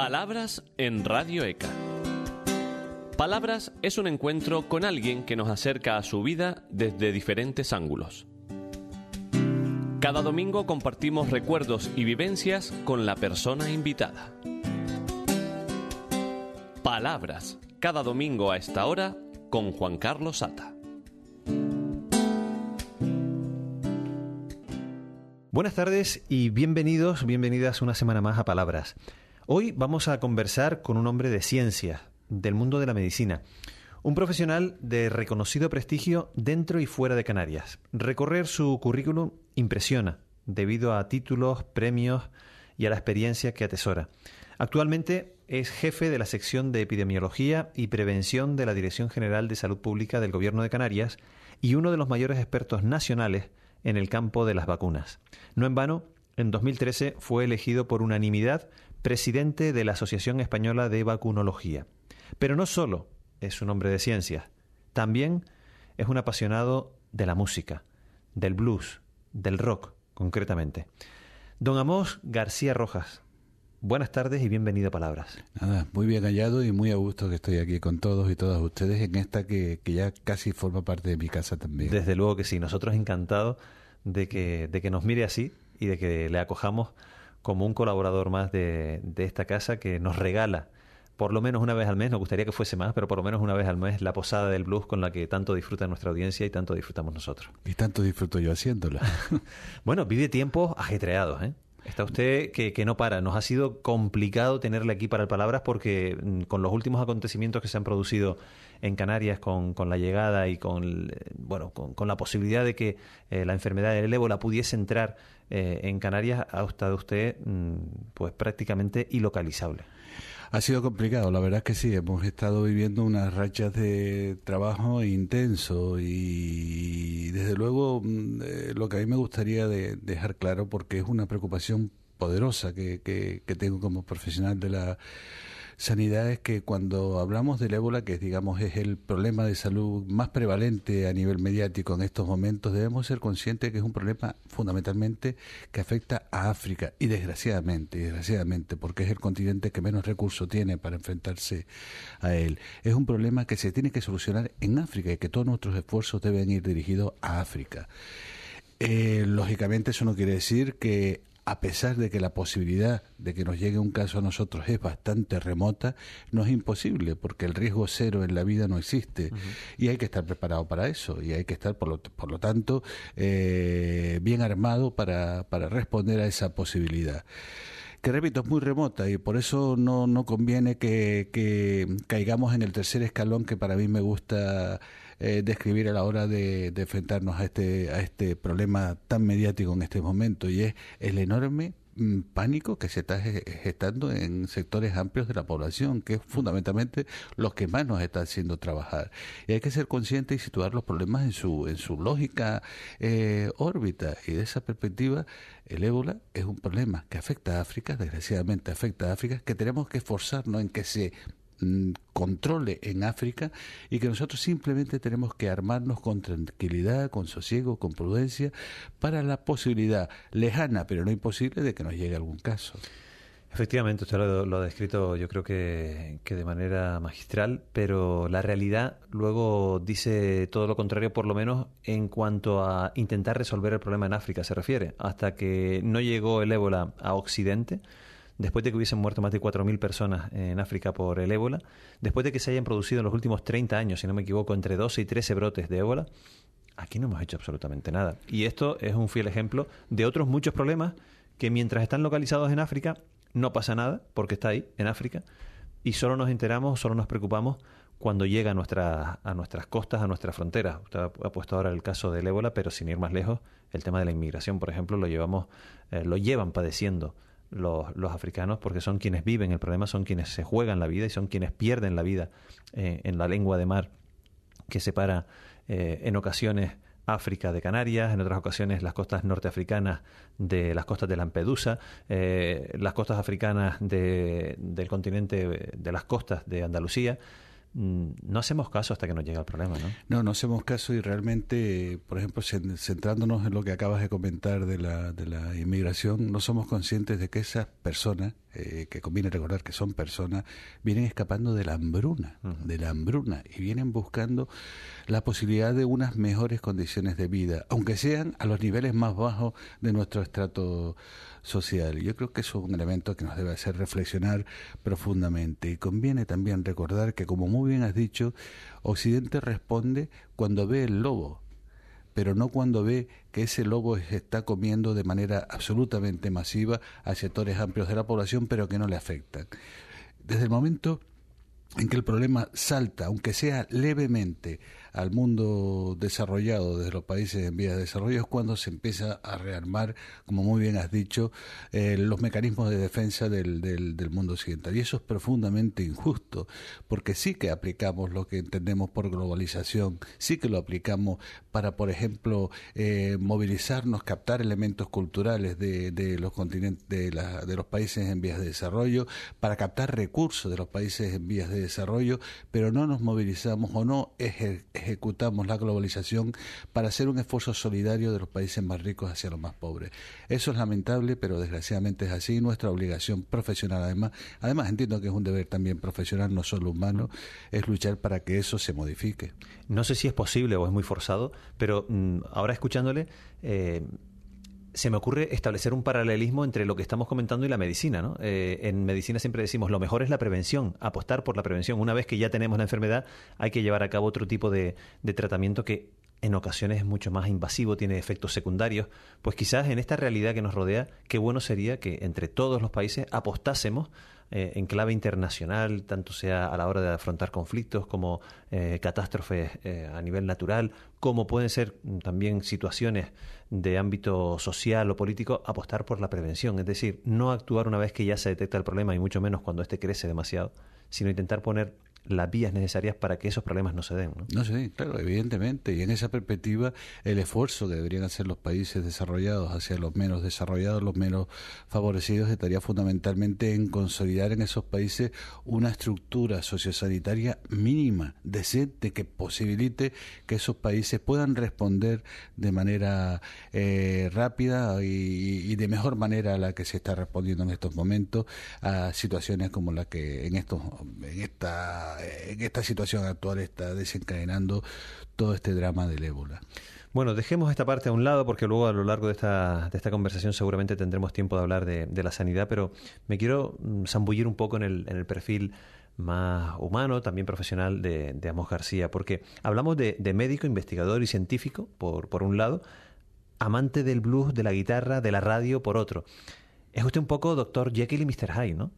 Palabras en Radio ECA. Palabras es un encuentro con alguien que nos acerca a su vida desde diferentes ángulos. Cada domingo compartimos recuerdos y vivencias con la persona invitada. Palabras, cada domingo a esta hora con Juan Carlos Sata. Buenas tardes y bienvenidos, bienvenidas una semana más a Palabras. Hoy vamos a conversar con un hombre de ciencia, del mundo de la medicina. Un profesional de reconocido prestigio dentro y fuera de Canarias. Recorrer su currículum impresiona, debido a títulos, premios y a la experiencia que atesora. Actualmente es jefe de la sección de epidemiología y prevención de la Dirección General de Salud Pública del Gobierno de Canarias y uno de los mayores expertos nacionales en el campo de las vacunas. No en vano, en 2013 fue elegido por unanimidad presidente de la Asociación Española de Vacunología. Pero no solo es un hombre de ciencias, también es un apasionado de la música, del blues, del rock concretamente. Don Amos García Rojas, buenas tardes y bienvenido a Palabras. Nada, muy bien hallado y muy a gusto que estoy aquí con todos y todas ustedes en esta que, que ya casi forma parte de mi casa también. Desde luego que sí, nosotros encantados de que, de que nos mire así y de que le acojamos como un colaborador más de, de esta casa que nos regala por lo menos una vez al mes, nos gustaría que fuese más, pero por lo menos una vez al mes la posada del blues con la que tanto disfruta nuestra audiencia y tanto disfrutamos nosotros. Y tanto disfruto yo haciéndola. bueno, vive tiempos ajetreados, ¿eh? Está usted que, que, no para. Nos ha sido complicado tenerle aquí para el Palabras porque mm, con los últimos acontecimientos que se han producido en Canarias con, con la llegada y con, bueno, con, la posibilidad de que eh, la enfermedad del ébola pudiese entrar eh, en Canarias, ha estado usted mm, pues prácticamente ilocalizable. Ha sido complicado, la verdad es que sí, hemos estado viviendo unas rachas de trabajo intenso y desde luego mm, eh, lo que a mí me gustaría de dejar claro, porque es una preocupación poderosa que, que, que tengo como profesional de la sanidad es que cuando hablamos del ébola, que digamos es el problema de salud más prevalente a nivel mediático en estos momentos, debemos ser conscientes que es un problema fundamentalmente que afecta a África y desgraciadamente, desgraciadamente, porque es el continente que menos recursos tiene para enfrentarse a él. Es un problema que se tiene que solucionar en África y que todos nuestros esfuerzos deben ir dirigidos a África. Eh, lógicamente eso no quiere decir que a pesar de que la posibilidad de que nos llegue un caso a nosotros es bastante remota, no es imposible, porque el riesgo cero en la vida no existe. Uh -huh. Y hay que estar preparado para eso, y hay que estar, por lo, por lo tanto, eh, bien armado para, para responder a esa posibilidad que repito, es muy remota y por eso no, no conviene que, que, caigamos en el tercer escalón que para mí me gusta eh, describir a la hora de, enfrentarnos a este, a este problema tan mediático en este momento y es el enorme pánico que se está gestando en sectores amplios de la población, que es fundamentalmente los que más nos están haciendo trabajar. Y hay que ser conscientes y situar los problemas en su, en su lógica eh, órbita. Y de esa perspectiva, el ébola es un problema que afecta a África, desgraciadamente afecta a África, que tenemos que esforzarnos en que se controle en África y que nosotros simplemente tenemos que armarnos con tranquilidad, con sosiego, con prudencia para la posibilidad lejana pero no imposible de que nos llegue algún caso. Efectivamente, usted lo, lo, ha descrito yo creo que, que, de manera magistral, pero la realidad luego dice todo lo contrario, por lo menos en cuanto a intentar resolver el problema en África se refiere. Hasta que no llegó el ébola a Occidente, después de que hubiesen muerto más de 4.000 personas en África por el ébola, después de que se hayan producido en los últimos 30 años, si no me equivoco, entre 12 y 13 brotes de ébola, aquí no hemos hecho absolutamente nada. Y esto es un fiel ejemplo de otros muchos problemas que mientras están localizados en África, no pasa nada, porque está ahí, en África, y solo nos enteramos, solo nos preocupamos cuando llega a, nuestra, a nuestras costas, a nuestras fronteras. Usted ha puesto ahora el caso del ébola, pero sin ir más lejos, el tema de la inmigración, por ejemplo, lo llevamos, eh, lo llevan padeciendo los, africanos porque son quienes viven. El problema, son quienes se juegan la vida y son quienes pierden la vida eh, en la lengua de mar que separa eh, en ocasiones África de Canarias, en otras ocasiones las costas norteafricanas de las costas de Lampedusa, eh, las costas africanas de, del continente de las costas de Andalucía no hacemos caso hasta que nos llega el problema, ¿no? No, no hacemos caso y realmente, por ejemplo, centrándonos en lo que acabas de comentar de la, de la inmigración, no somos conscientes de que esas personas eh, que conviene recordar que son personas, vienen escapando de la hambruna, de la hambruna, y vienen buscando la posibilidad de unas mejores condiciones de vida, aunque sean a los niveles más bajos de nuestro estrato social. Yo creo que eso es un elemento que nos debe hacer reflexionar profundamente. Y conviene también recordar que, como muy bien has dicho, Occidente responde cuando ve el lobo, pero no cuando ve que ese lobo está comiendo de manera absolutamente masiva a sectores amplios de la población, pero que no le afectan. Desde el momento en que el problema salta, aunque sea levemente, al mundo desarrollado desde los países en vías de desarrollo es cuando se empieza a rearmar, como muy bien has dicho, eh, los mecanismos de defensa del, del, mundo occidental. Y eso es profundamente injusto, porque sí que aplicamos lo que entendemos por globalización, sí que lo aplicamos para, por ejemplo, eh, movilizarnos, captar elementos culturales de, de los continentes, de, la, de los países en vías de desarrollo, para captar recursos de los países en vías de desarrollo, pero no nos movilizamos o no ejecutamos la globalización para hacer un esfuerzo solidario de los países más ricos hacia los más pobres. Eso es lamentable, pero desgraciadamente es así. Nuestra obligación profesional, además, además entiendo que es un deber también profesional, no solo humano, es luchar para que eso se modifique. No sé si es posible o es muy forzado, pero mm, ahora escuchándole, eh, se me ocurre establecer un paralelismo entre lo que estamos comentando y la medicina. ¿no? Eh, en medicina siempre decimos lo mejor es la prevención, apostar por la prevención. Una vez que ya tenemos la enfermedad, hay que llevar a cabo otro tipo de, de tratamiento que en ocasiones es mucho más invasivo, tiene efectos secundarios. Pues quizás en esta realidad que nos rodea, qué bueno sería que entre todos los países apostásemos eh, en clave internacional, tanto sea a la hora de afrontar conflictos como eh, catástrofes eh, a nivel natural, como pueden ser también situaciones de ámbito social o político, apostar por la prevención, es decir, no actuar una vez que ya se detecta el problema y mucho menos cuando éste crece demasiado, sino intentar poner las vías necesarias para que esos problemas no se den. ¿no? no se claro, evidentemente. Y en esa perspectiva, el esfuerzo que deberían hacer los países desarrollados hacia los menos desarrollados, los menos favorecidos, estaría fundamentalmente en consolidar en esos países una estructura sociosanitaria mínima, decente, que posibilite que esos países puedan responder de manera eh, rápida y, y, de mejor manera a la que se está respondiendo en estos momentos a situaciones como la que en estos en esta en esta situación actual está desencadenando todo este drama del ébola. Bueno, dejemos esta parte a un lado porque luego a lo largo de esta, de esta conversación seguramente tendremos tiempo de hablar de, la sanidad, pero me quiero mm, zambullir un poco en el, en el perfil más humano, también profesional de, de Amos García, porque hablamos de, de, médico, investigador y científico, por, por un lado, amante del blues, de la guitarra, de la radio, por otro. Es usted un poco doctor Jekyll y Mr. Hyde, ¿no?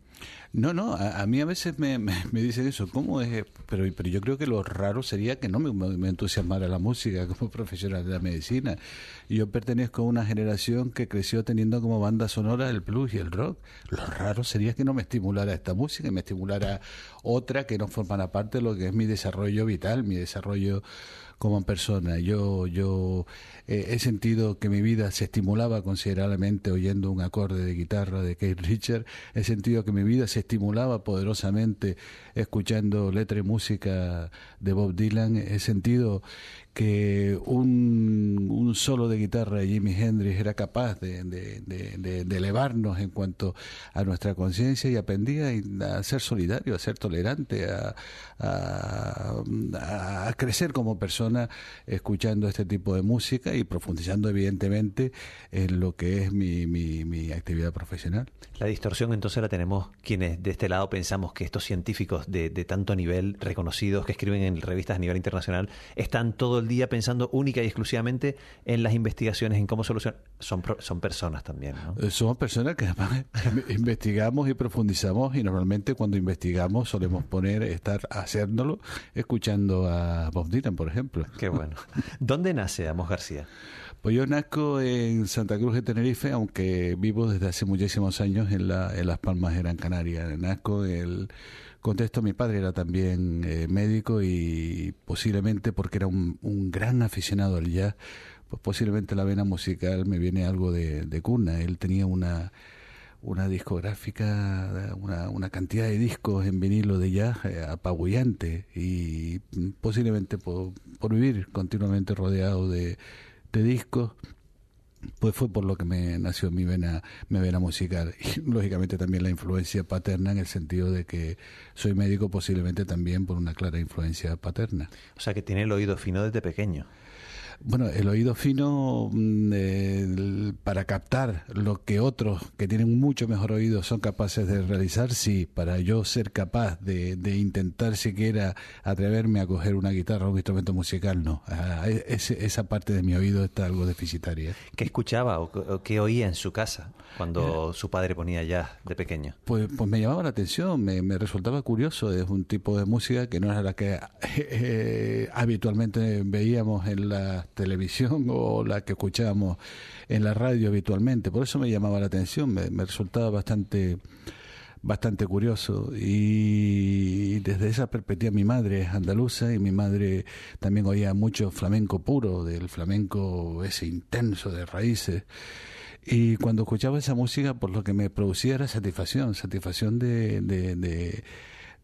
No, no, a, mí a veces me, me, dicen eso, ¿cómo es? Pero, pero yo creo que lo raro sería que no me, me, entusiasmara la música como profesional de la medicina. Yo pertenezco a una generación que creció teniendo como banda sonora el blues y el rock. Lo raro sería que no me estimulara esta música, me estimulara otra que no forma parte de lo que es mi desarrollo vital, mi desarrollo como persona. Yo, yo eh, he sentido que mi vida se estimulaba considerablemente oyendo un acorde de guitarra de Keith Richard. He sentido que mi vida se estimulaba poderosamente escuchando letra y música de Bob Dylan. He sentido que un, solo de guitarra de Jimi Hendrix era capaz de, de, elevarnos en cuanto a nuestra conciencia y aprendí a, ser solidario, a ser tolerante, a, a, crecer como persona escuchando este tipo de música y profundizando evidentemente en lo que es mi, mi, mi actividad profesional. La distorsión entonces la tenemos quienes de este lado pensamos que estos científicos de, de tanto nivel reconocidos que escriben en revistas a nivel internacional están todo el día pensando única y exclusivamente en las investigaciones, en cómo solucionar. Son, son personas también, ¿no? Eh, somos personas que además investigamos y profundizamos y normalmente cuando investigamos solemos poner, estar haciéndolo, escuchando a Bob Dylan, por ejemplo. Qué bueno. ¿Dónde nace Amos García? Pues yo nazco en Santa Cruz de Tenerife, aunque vivo desde hace muchísimos años en, la, en Las Palmas de Gran Canaria. Nazco en el contexto, mi padre era también eh, médico y posiblemente porque era un, un, gran aficionado al jazz, pues posiblemente la vena musical me viene algo de, de cuna. Él tenía una, una discográfica, una, una cantidad de discos en vinilo de jazz eh, apabullante y posiblemente por, por vivir continuamente rodeado de, de discos pues fue por lo que me nació mi vena, mi vena musical. Y lógicamente también la influencia paterna en el sentido de que soy médico posiblemente también por una clara influencia paterna. O sea que tiene el oído fino desde pequeño. Bueno, el oído fino mm, para captar lo que otros que tienen mucho mejor oído son capaces de realizar, sí, para yo ser capaz de, de intentar siquiera atreverme a coger una guitarra o un instrumento musical, no. Ah, e, esa parte de mi oído está algo deficitaria. ¿Qué escuchaba o, qué oía en su casa cuando eh, su padre ponía ya de pequeño? Pues, pues me llamaba la atención, me, me resultaba curioso. Es un tipo de música que no era la que eh, habitualmente veíamos en la televisión o la que escuchábamos en la radio habitualmente. Por eso me llamaba la atención, me, resultaba bastante bastante curioso y desde esa perspectiva mi madre es andaluza y mi madre también oía mucho flamenco puro, del flamenco ese intenso de raíces. Y cuando escuchaba esa música, por lo que me producía era satisfacción, satisfacción de, de, de,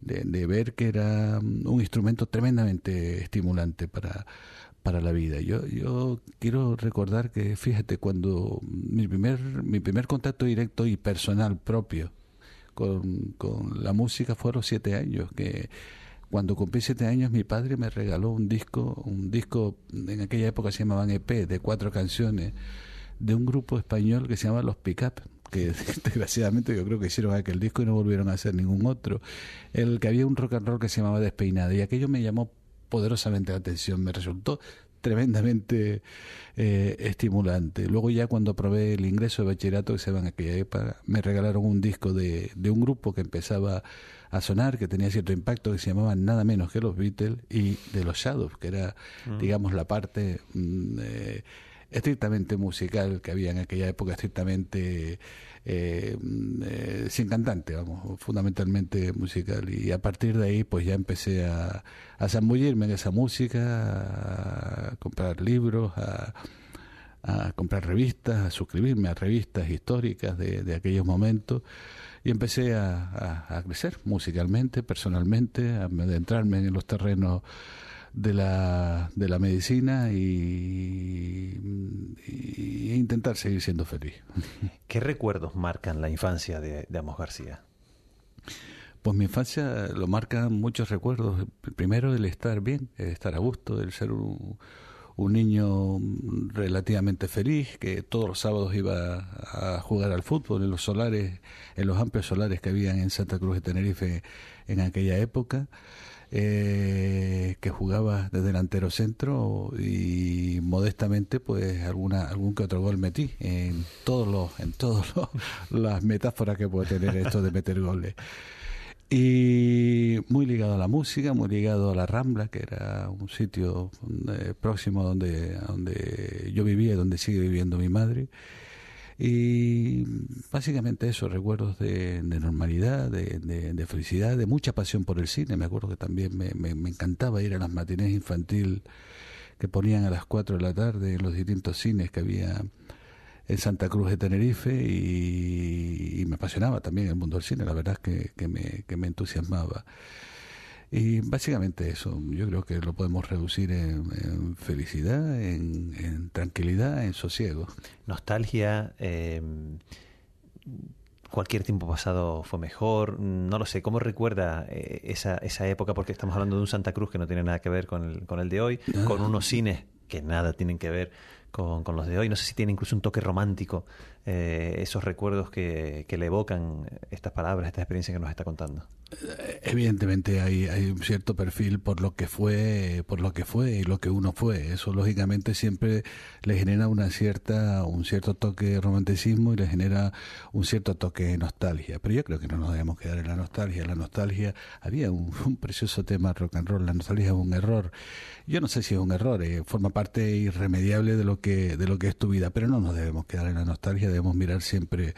de ver que era un instrumento tremendamente estimulante para, para la vida. Yo, yo quiero recordar que, fíjate, cuando mi primer, mi primer contacto directo y personal propio con, con la música fue a los siete años, que cuando cumplí siete años mi padre me regaló un disco, un disco, en aquella época se llamaban EP, de cuatro canciones, de un grupo español que se llama Los Pickup que desgraciadamente yo creo que hicieron aquel disco y no volvieron a hacer ningún otro, el que había un rock and roll que se llamaba Despeinada y aquello me llamó poderosamente la atención, me resultó tremendamente eh, estimulante. Luego ya cuando probé el ingreso de bachillerato que se va en aquella época, me regalaron un disco de, de un grupo que empezaba a sonar, que tenía cierto impacto, que se llamaba nada menos que los Beatles y de los Shadows, que era, mm. digamos, la parte mm, eh, estrictamente musical que había en aquella época, estrictamente eh, eh, sin cantante, vamos, fundamentalmente musical. Y a partir de ahí, pues ya empecé a, a zambullirme en esa música, a comprar libros, a, a comprar revistas, a suscribirme a revistas históricas de, de aquellos momentos y empecé a, a, crecer musicalmente, personalmente, a adentrarme en los terrenos de la, de la medicina y, intentar seguir siendo feliz. ¿Qué recuerdos marcan la infancia de, de Amos García? Pues mi infancia lo marcan muchos recuerdos. Primero el estar bien, el estar a gusto, el ser un, un niño relativamente feliz, que todos los sábados iba a jugar al fútbol en los solares, en los amplios solares que habían en Santa Cruz de Tenerife en aquella época eh, que jugaba de delantero centro y modestamente pues alguna algún que otro gol metí en todos los en todas las metáforas que puede tener esto de meter goles. Y muy ligado a la música muy ligado a la Rambla que era un sitio eh, próximo donde donde yo vivía y donde sigue viviendo mi madre y básicamente eso, recuerdos de, normalidad, de, felicidad, de mucha pasión por el cine. Me acuerdo que también me, encantaba ir a las matinés infantil que ponían a las 4 de la tarde en los distintos cines que había en Santa Cruz de Tenerife y, me apasionaba también el mundo del cine, la verdad es que me entusiasmaba. Y básicamente eso, yo creo que lo podemos reducir en, felicidad, en, tranquilidad, en sosiego. Nostalgia, eh, cualquier tiempo pasado fue mejor, no lo sé, ¿cómo recuerda eh, esa, esa época? Porque estamos hablando de un Santa Cruz que no tiene nada que ver con el, con el de hoy, con unos cines que nada tienen que ver con, con, los de hoy. No sé si tiene incluso un toque romántico eh, esos recuerdos que, que, le evocan estas palabras, esta experiencia que nos está contando. Evidentemente hay, hay un cierto perfil por lo que fue, por lo que fue y lo que uno fue. Eso lógicamente siempre le genera una cierta, un cierto toque de romanticismo y le genera un cierto toque de nostalgia. Pero yo creo que no nos debemos quedar en la nostalgia. La nostalgia, había un, precioso tema rock and roll. La nostalgia es un error. Yo no sé si es un error, eh, forma parte irremediable de lo que, de lo que es tu vida, pero no nos debemos quedar en la nostalgia debemos mirar siempre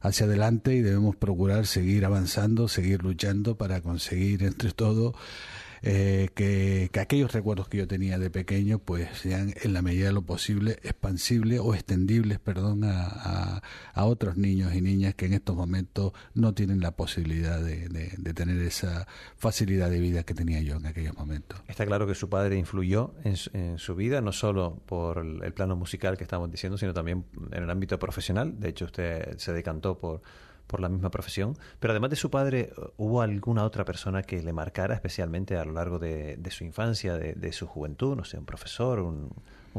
hacia adelante y debemos procurar seguir avanzando, seguir luchando para conseguir entre todos eh, que, aquellos recuerdos que yo tenía de pequeño pues sean en la medida de lo posible expansibles o extendibles, perdón, a, a, otros niños y niñas que en estos momentos no tienen la posibilidad de, de, tener esa facilidad de vida que tenía yo en aquellos momentos. Está claro que su padre influyó en en su vida, no solo por el plano musical que estamos diciendo, sino también en el ámbito profesional. De hecho, usted se decantó por por la misma profesión, pero además de su padre, ¿hubo alguna otra persona que le marcara especialmente a lo largo de, su infancia, de, su juventud? No sé, un profesor, un,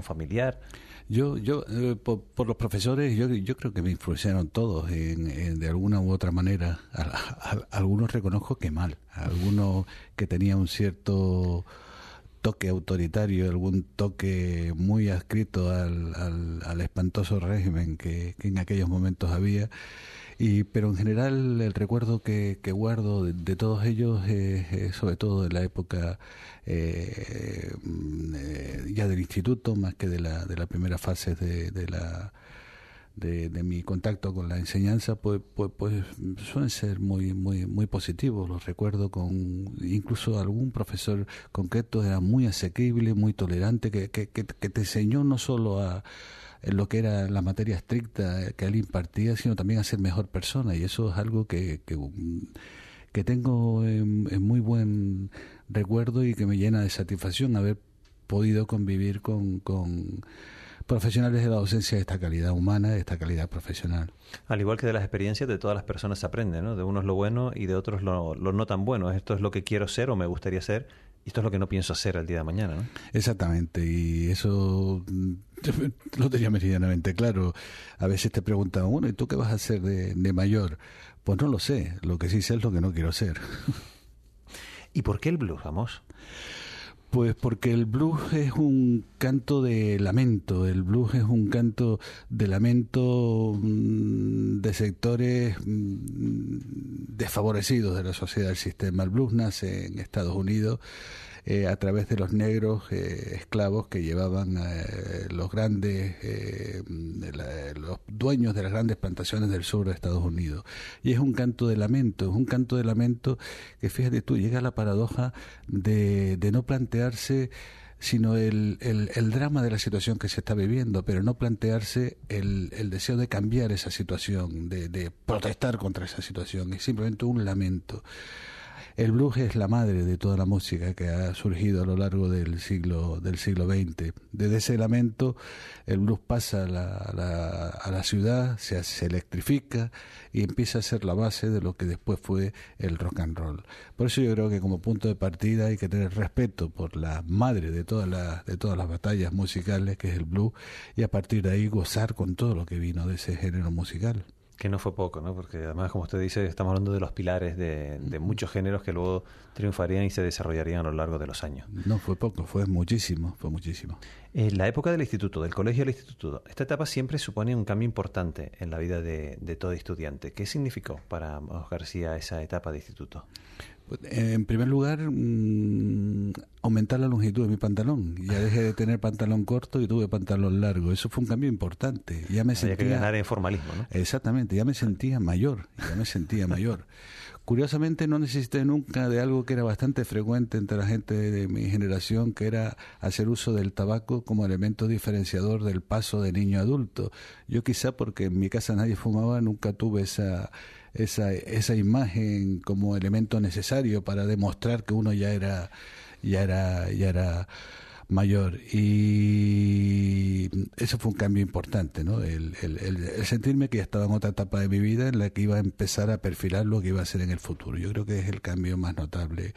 familiar. Yo, yo eh, por, los profesores, yo, yo creo que me influenciaron todos en, de alguna u otra manera. algunos reconozco que mal, algunos que tenían un cierto toque autoritario, algún toque muy adscrito al, espantoso régimen que, en aquellos momentos había. Y, pero en general el recuerdo que, que guardo de, todos ellos es, sobre todo de la época eh, mm, eh, ya del instituto, más que de la, de la primera fase de, de la... De, de, mi contacto con la enseñanza pues, pues, pues, suelen ser muy muy muy positivos. Los recuerdo con incluso algún profesor concreto era muy asequible muy tolerante que, que, que te enseñó no solo a en lo que era la materia estricta que él impartía, sino también a ser mejor persona. Y eso es algo que, que, tengo en, muy buen recuerdo y que me llena de satisfacción haber podido convivir con, con profesionales de la docencia de esta calidad humana, de esta calidad profesional. Al igual que de las experiencias, de todas las personas se aprende, ¿no? De unos lo bueno y de otros lo, lo no tan bueno. Esto es lo que quiero ser o me gustaría ser y esto es lo que no pienso hacer el día de mañana, ¿no? Exactamente, y eso mm, lo tenía meridianamente claro. A veces te preguntan, bueno, ¿y tú qué vas a hacer de, de mayor? Pues no lo sé, lo que sí sé es lo que no quiero ser. ¿Y por qué el blues, vamos? Pues porque el blues es un canto de lamento, el blues es un canto de lamento mm, de sectores mm, desfavorecidos de la sociedad del sistema. El blues nace en Estados Unidos eh, a través de los negros eh, esclavos que llevaban eh, los grandes, los dueños de las grandes plantaciones del sur de Estados Unidos. Y es un canto de lamento, es un canto de lamento que fíjate tú, llega a la paradoja de, de no plantearse sino el, el, el, drama de la situación que se está viviendo, pero no plantearse el, el deseo de cambiar esa situación, de, de protestar contra esa situación, es simplemente un lamento. El blues es la madre de toda la música que ha surgido a lo largo del siglo del siglo XX. Desde ese lamento, el blues pasa a la, a la, ciudad, se, se, electrifica y empieza a ser la base de lo que después fue el rock and roll. Por eso yo creo que como punto de partida hay que tener respeto por la madre de todas las de todas las batallas musicales que es el blues y a partir de ahí gozar con todo lo que vino de ese género musical. Que no fue poco, ¿no? Porque además, como usted dice, estamos hablando de los pilares de, muchos géneros que luego triunfarían y se desarrollarían a lo largo de los años. No fue poco, fue muchísimo, fue muchísimo. En la época del instituto, del colegio al instituto, esta etapa siempre supone un cambio importante en la vida de, de todo estudiante. ¿Qué significó para García esa etapa de instituto? En primer lugar, mm, aumentar la longitud de mi pantalón. Ya dejé de tener pantalón corto y tuve pantalón largo. Eso fue un cambio importante. Ya me sentía, que ganar en formalismo, ¿no? Exactamente, ya me sentía mayor, ya me sentía mayor. Curiosamente no necesité nunca de algo que era bastante frecuente entre la gente de mi generación, que era hacer uso del tabaco como elemento diferenciador del paso de niño a adulto. Yo quizá porque en mi casa nadie fumaba, nunca tuve esa esa, esa imagen como elemento necesario para demostrar que uno ya era, ya era, ya era mayor y eso fue un cambio importante, ¿no? El, el, sentirme que ya estaba en otra etapa de mi vida en la que iba a empezar a perfilar lo que iba a ser en el futuro. Yo creo que es el cambio más notable.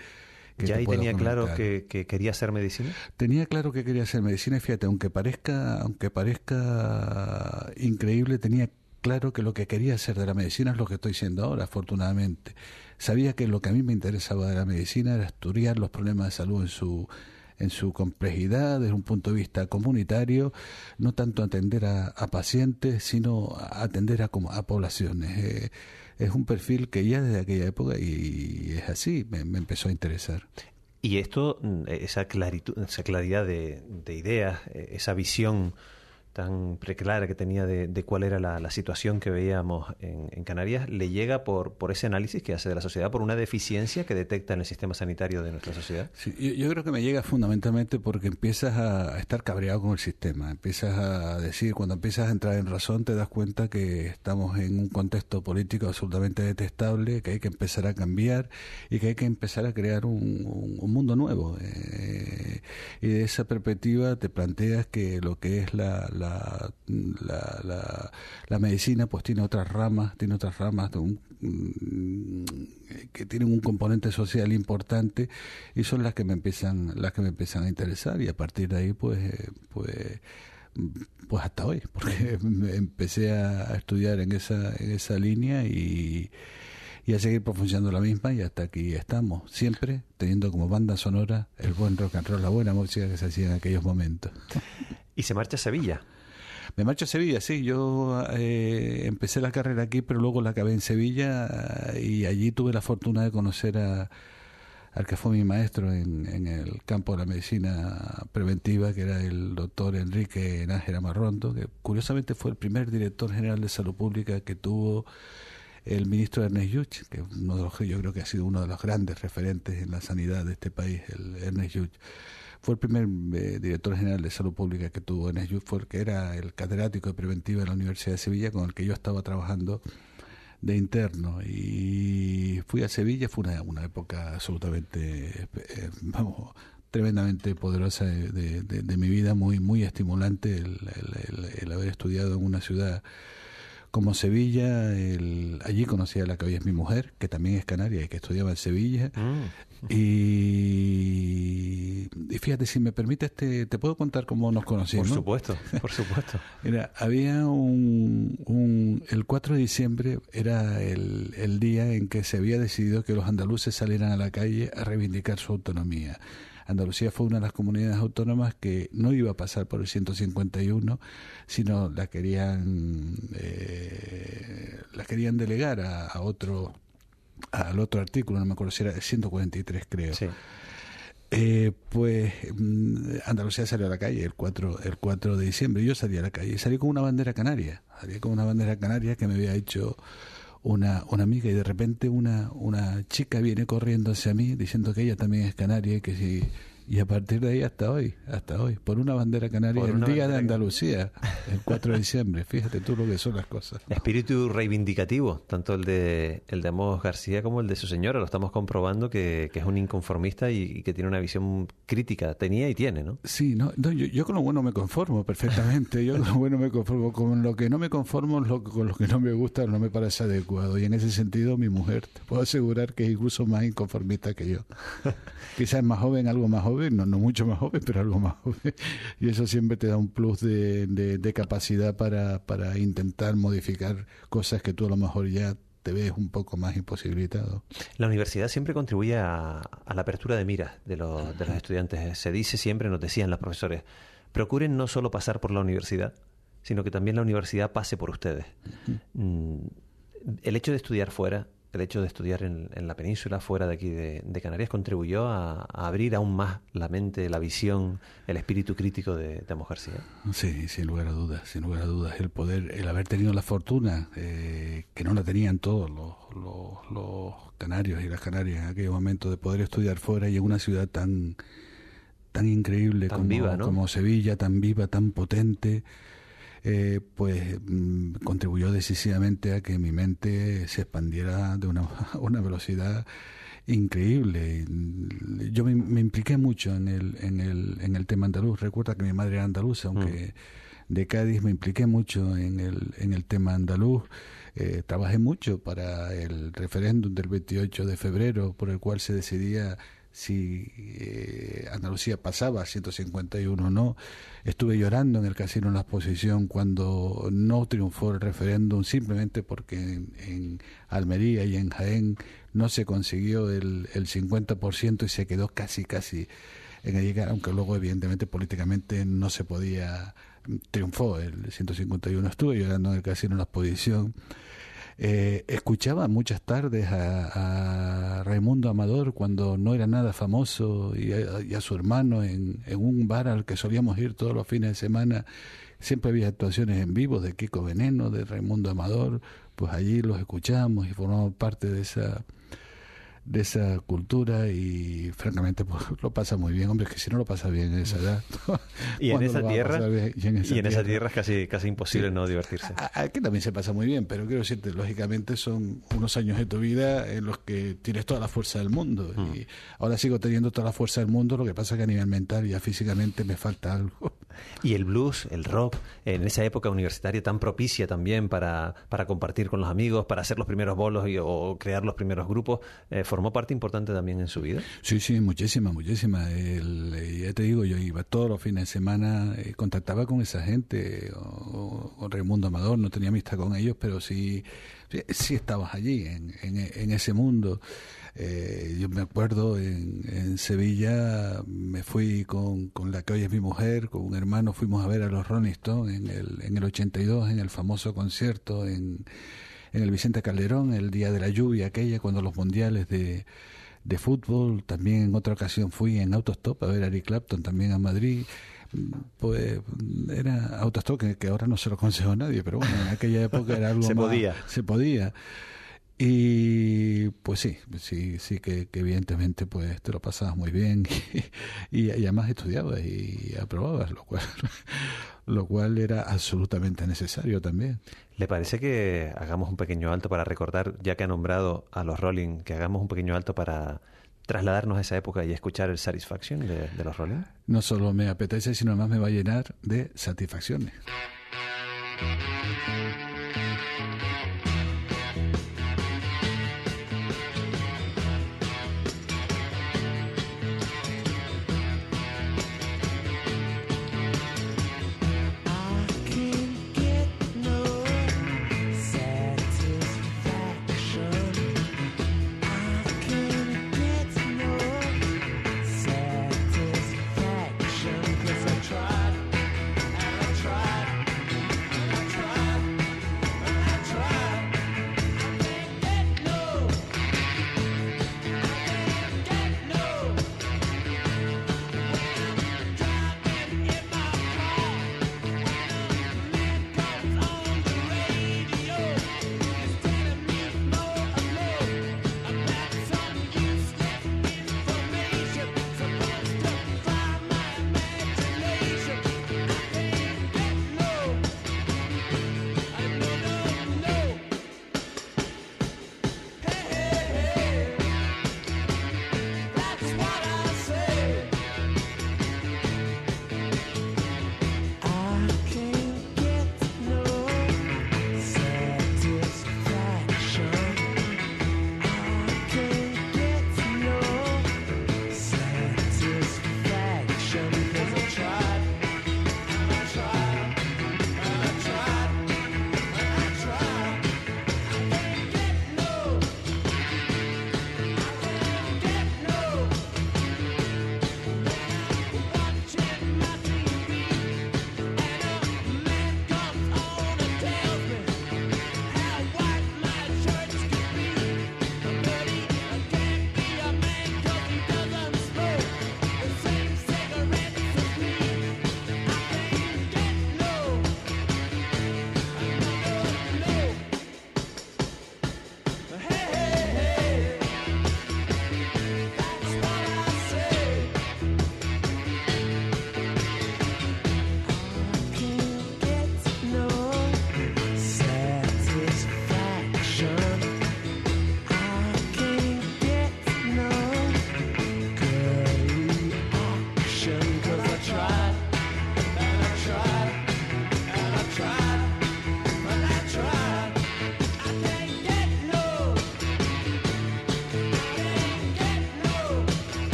Que ¿Ya ahí tenía claro que, que, quería hacer medicina? Tenía claro que quería hacer medicina fíjate, aunque parezca, aunque parezca increíble, tenía claro que lo que quería hacer de la medicina es lo que estoy siendo ahora, afortunadamente. Sabía que lo que a mí me interesaba de la medicina era estudiar los problemas de salud en su en su complejidad desde un punto de vista comunitario, no tanto atender a, pacientes, sino atender a, a poblaciones. Eh, es un perfil que ya desde aquella época, y, es así, me, empezó a interesar. Y esto, esa, claritud, esa claridad de, de ideas, esa visión tan preclara que tenía de, cuál era la, situación que veíamos en, Canarias, le llega por, por ese análisis que hace de la sociedad, por una deficiencia que detecta en el sistema sanitario de nuestra sociedad? yo, creo que me llega fundamentalmente porque empiezas a, estar cabreado con el sistema, empiezas a decir, cuando empiezas a entrar en razón, te das cuenta que estamos en un contexto político absolutamente detestable, que hay que empezar a cambiar y que hay que empezar a crear un, mundo nuevo. Eh, y de esa perspectiva te planteas que lo que es la, la, medicina pues tiene otras ramas, tiene otras ramas mm, que tienen un componente social importante y son las que me empiezan, las que me empiezan a interesar y a partir de ahí pues, eh, pues pues hasta hoy, porque empecé a estudiar en esa, en esa línea y, y a seguir profundizando la misma y hasta aquí estamos, siempre teniendo como banda sonora el buen rock and roll, la buena música que se hacía en aquellos momentos. Y se marcha a Sevilla. Me marcho a Sevilla, sí. Yo eh, empecé la carrera aquí, pero luego la acabé en Sevilla y allí tuve la fortuna de conocer a, al que fue mi maestro en, en, el campo de la medicina preventiva, que era el doctor Enrique Nájera Marrondo, que curiosamente fue el primer director general de salud pública que tuvo el ministro Ernest Yuch, que uno de los, yo creo que ha sido uno de los grandes referentes en la sanidad de este país, el Ernest Yuch. Fue el primer eh, director general de salud pública que tuvo en fue que era el catedrático de preventiva de la Universidad de Sevilla, con el que yo estaba trabajando de interno. Y fui a Sevilla, fue una, época absolutamente, eh, vamos, tremendamente poderosa de, mi vida, muy, muy estimulante el haber estudiado en una ciudad como Sevilla, allí conocí a la que hoy es mi mujer, que también es canaria y que estudiaba en Sevilla. Mm. Y, fíjate, si me permites, te, te puedo contar cómo nos conocimos. Por supuesto, por supuesto. Mira, había un, un, El 4 de diciembre era el, el día en que se había decidido que los andaluces salieran a la calle a reivindicar su autonomía. Andalucía fue una de las comunidades autónomas que no iba a pasar por el 151, sino la querían, eh, la querían delegar a, otro al otro artículo, no me acuerdo si era el 143 creo. Eh, pues mm, Andalucía salió a la calle el 4, el 4 de diciembre. Yo salí a la calle y salí con una bandera canaria. Salí con una bandera canaria que me había hecho una, una amiga y de repente una, una chica viene corriendo hacia mí diciendo que ella también es canaria y que si y a partir de ahí hasta hoy, hasta hoy, por una bandera canaria, el Día de Andalucía, el 4 de diciembre. Fíjate tú lo que son las cosas. Espíritu reivindicativo, tanto el de el de Amos García como el de su señora. Lo estamos comprobando que, es un inconformista y, que tiene una visión crítica. Tenía y tiene, ¿no? Sí, no, yo, con lo bueno me conformo perfectamente. Yo con lo bueno me conformo. Con lo que no me conformo, lo, con lo que no me gusta, no me parece adecuado. Y en ese sentido, mi mujer, te puedo asegurar que es incluso más inconformista que yo. Quizás más joven, algo más joven no, no mucho más joven, pero algo más joven. Y eso siempre te da un plus de, de, capacidad para, para intentar modificar cosas que tú a lo mejor ya te ves un poco más imposibilitado. La universidad siempre contribuye a, la apertura de miras de los, de los estudiantes. Se dice siempre, nos decían los profesores, procuren no solo pasar por la universidad, sino que también la universidad pase por ustedes. Mm, el hecho de estudiar fuera el hecho de estudiar en, la península, fuera de aquí de, Canarias, contribuyó a, abrir aún más la mente, la visión, el espíritu crítico de, de García. Sí, sin lugar a dudas, sin lugar a dudas. El poder, el haber tenido la fortuna, eh, que no la tenían todos los, canarios y las canarias en aquel momento, de poder estudiar fuera y en una ciudad tan tan increíble como, como Sevilla, tan viva, tan potente, eh, pues mm, contribuyó decisivamente a que mi mente se expandiera de una, una velocidad increíble. Yo me, impliqué mucho en el, en, el, en el tema andaluz. Recuerda que mi madre era andaluza, aunque mm. de Cádiz me impliqué mucho en el, en el tema andaluz. Eh, trabajé mucho para el referéndum del 28 de febrero por el cual se decidía si eh, Andalucía pasaba a 151 o no. Estuve llorando en el casino en la exposición cuando no triunfó el referéndum simplemente porque en, Almería y en Jaén no se consiguió el, el 50% y se quedó casi, casi en el llegar, aunque luego evidentemente políticamente no se podía, triunfó el 151. Estuve llorando en el casino en la exposición eh, escuchaba muchas tardes a, Raimundo Amador cuando no era nada famoso y a, su hermano en, un bar al que solíamos ir todos los fines de semana. Siempre había actuaciones en vivo de Kiko Veneno, de Raimundo Amador, pues allí los escuchamos y formamos parte de esa de esa cultura y francamente pues, lo pasa muy bien, hombre, es que si no lo pasa bien en esa edad. y en esa tierra y en esa, tierra. es casi, casi imposible no divertirse. Aquí también se pasa muy bien, pero quiero decirte, lógicamente son unos años de tu vida en los que tienes toda la fuerza del mundo mm. y ahora sigo teniendo toda la fuerza del mundo, lo que pasa que a nivel mental ya físicamente me falta algo. Y el blues, el rock, en esa época universitaria tan propicia también para, para compartir con los amigos, para hacer los primeros bolos y, o crear los primeros grupos, eh, ¿formó parte importante también en su vida? Sí, sí, muchísima, muchísima. El, eh, ya te digo, yo iba todos los fines de semana, eh, contactaba con esa gente, o, o, Raimundo Amador, no tenía amistad con ellos, pero sí, sí, estabas allí, en, en, ese mundo. Eh, yo me acuerdo en, en, Sevilla, me fui con, con, la que hoy es mi mujer, con un hermano, fuimos a ver a los Rolling Stones en el, en el 82, en el famoso concierto en en el Vicente Calderón, el día de la lluvia aquella, cuando los mundiales de, de fútbol, también en otra ocasión fui en Autostop a ver a Eric Clapton también a Madrid, pues era Autostop que, que ahora no se lo aconsejo nadie, pero bueno, en aquella época era algo se podía. Se podía. Y pues sí, sí, sí que, evidentemente pues te lo pasabas muy bien y, y, además estudiabas y aprobabas, lo cual, lo cual era absolutamente necesario también. ¿Le parece que hagamos un pequeño alto para recordar, ya que ha nombrado a los Rolling, que hagamos un pequeño alto para trasladarnos a esa época y escuchar el Satisfaction de, de los Rolling? No solo me apetece, sino además me va a llenar de satisfacciones.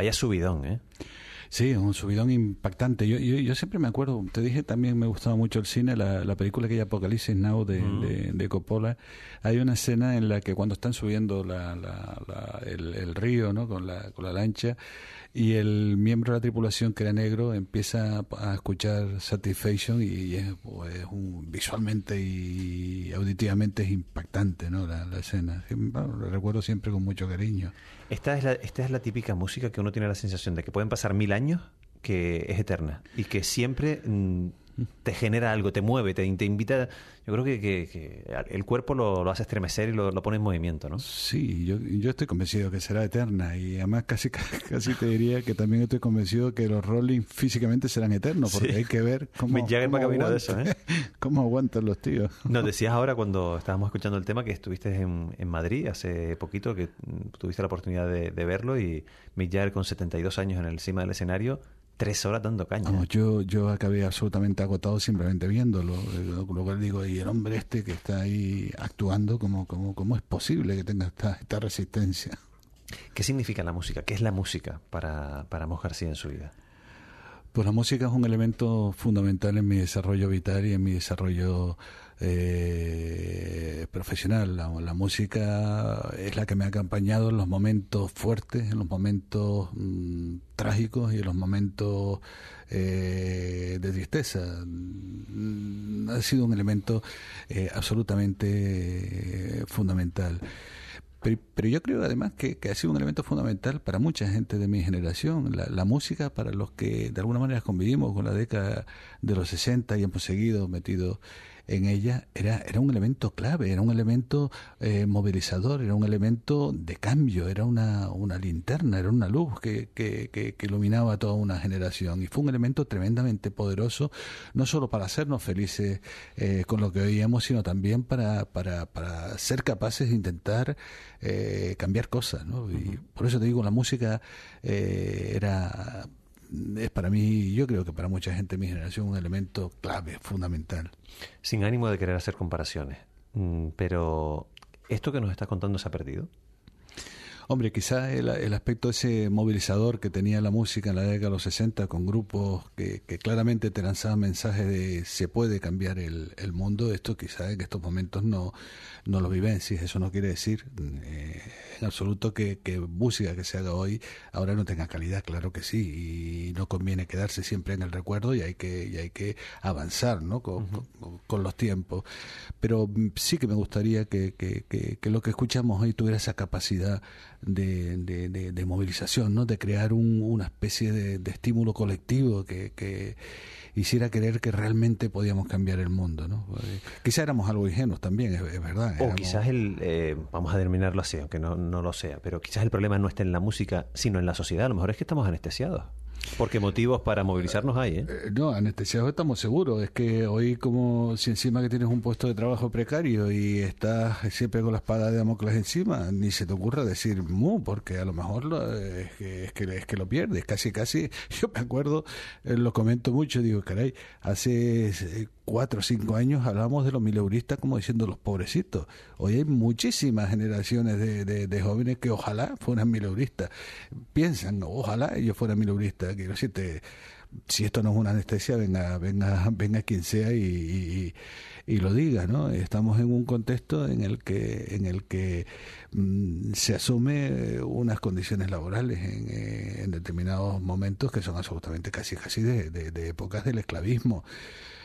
Vaya subidón, ¿eh? Sí, un subidón impactante. Yo, yo, siempre me acuerdo, te dije también me gustaba mucho el cine, la, la película que hay Apocalipsis Now de, de, de, Coppola. Hay una escena en la que cuando están subiendo la, la, el, río ¿no? con, la, con la lancha, y el miembro de la tripulación que era negro empieza a escuchar Satisfaction y es, pues, visualmente y auditivamente es impactante ¿no? la, escena. lo recuerdo siempre con mucho cariño. Esta es, la, esta es la típica música que uno tiene la sensación de que pueden pasar mil años que es eterna y que siempre mm, te genera algo, te mueve, te, te invita. Yo creo que, que, el cuerpo lo, lo, hace estremecer y lo, lo, pone en movimiento, ¿no? Sí, yo, yo estoy convencido que será eterna y además casi casi te diría que también estoy convencido que los Rolling físicamente serán eternos porque hay que ver cómo, cómo, aguanta, de eso, ¿eh? cómo aguantan los tíos. Nos decías ahora cuando estábamos escuchando el tema que estuviste en, en Madrid hace poquito, que tuviste la oportunidad de, de verlo y Mick Jagger con 72 años en el cima del escenario tres horas dando caña. Vamos, yo, yo acabé absolutamente agotado simplemente viéndolo. Lo que digo, y el hombre este que está ahí actuando, ¿cómo, cómo, cómo es posible que tenga esta, esta resistencia? ¿Qué significa la música? ¿Qué es la música para, para Mos García en su vida? Pues la música es un elemento fundamental en mi desarrollo vital y en mi desarrollo eh, profesional. La, música es la que me ha acompañado en los momentos fuertes, en los momentos mmm, trágicos y en los momentos eh, de tristeza. Ha sido un elemento eh, absolutamente fundamental. Pero, yo creo además que, ha sido un elemento fundamental para mucha gente de mi generación. La, la, música, para los que de alguna manera convivimos con la década de los 60 y hemos seguido metidos en ella era, era un elemento clave, era un elemento eh, movilizador, era un elemento de cambio, era una, una linterna, era una luz que, que, que, que, iluminaba a toda una generación. Y fue un elemento tremendamente poderoso, no solo para hacernos felices eh, con lo que oíamos, sino también para, para, para ser capaces de intentar eh, cambiar cosas. ¿no? Y por eso te digo, la música eh, era es para mí, yo creo que para mucha gente de mi generación, un elemento clave, fundamental. Sin ánimo de querer hacer comparaciones, mm, pero ¿esto que nos estás contando se ha perdido? Hombre, quizás el, el, aspecto ese movilizador que tenía la música en la década de los 60 con grupos que, que claramente te lanzaban mensajes de se puede cambiar el, el mundo, esto quizás en estos momentos no, no lo vivencies. Eso no quiere decir eh, en absoluto que, que, música que se haga hoy ahora no tenga calidad, claro que sí, y no conviene quedarse siempre en el recuerdo y hay que, y hay que avanzar ¿no? con, uh -huh. con, con los tiempos. Pero sí que me gustaría que, que, que, que lo que escuchamos hoy tuviera esa capacidad de, de, de, de, movilización, ¿no? de crear un, una especie de, de, estímulo colectivo que, que, hiciera creer que realmente podíamos cambiar el mundo. ¿no? Eh, quizás éramos algo ingenuos también, es, es verdad. O quizás el, eh, vamos a terminarlo así, aunque no, no lo sea, pero quizás el problema no está en la música, sino en la sociedad. A lo mejor es que estamos anestesiados. Porque motivos para movilizarnos hay, ¿eh? ¿eh? No, anestesiados estamos seguros. Es que hoy, como si encima que tienes un puesto de trabajo precario y estás siempre con la espada de Damocles encima, ni se te ocurra decir mu, porque a lo mejor lo, es, que, es, que, es que lo pierdes. Casi, casi, yo me acuerdo, eh, lo comento mucho, digo, caray, hace cuatro o cinco años hablábamos de los mileuristas como diciendo los pobrecitos. Hoy hay muchísimas generaciones de, jóvenes que ojalá fueran mileuristas. Piensan, ojalá ellos fueran mileuristas. Quiero decirte, si esto no es una anestesia, venga, venga, venga quien sea y, lo diga, ¿no? Estamos en un contexto en el que, en el que mmm, se asume unas condiciones laborales en, eh, en, determinados momentos que son absolutamente casi casi de, de, de épocas del esclavismo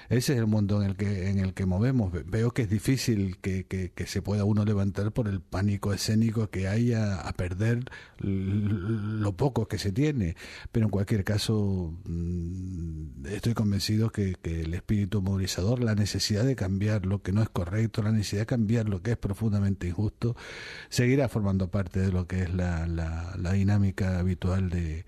ese es el mundo en el que en el que movemos. Veo que es difícil que, que, se pueda uno levantar por el pánico escénico que hay a, perder lo poco que se tiene. Pero en cualquier caso mmm, estoy convencido que, que, el espíritu movilizador la necesidad de cambiar lo que no es correcto la necesidad de cambiar lo que es profundamente injusto seguirá formando parte de lo que es la, la, la dinámica habitual de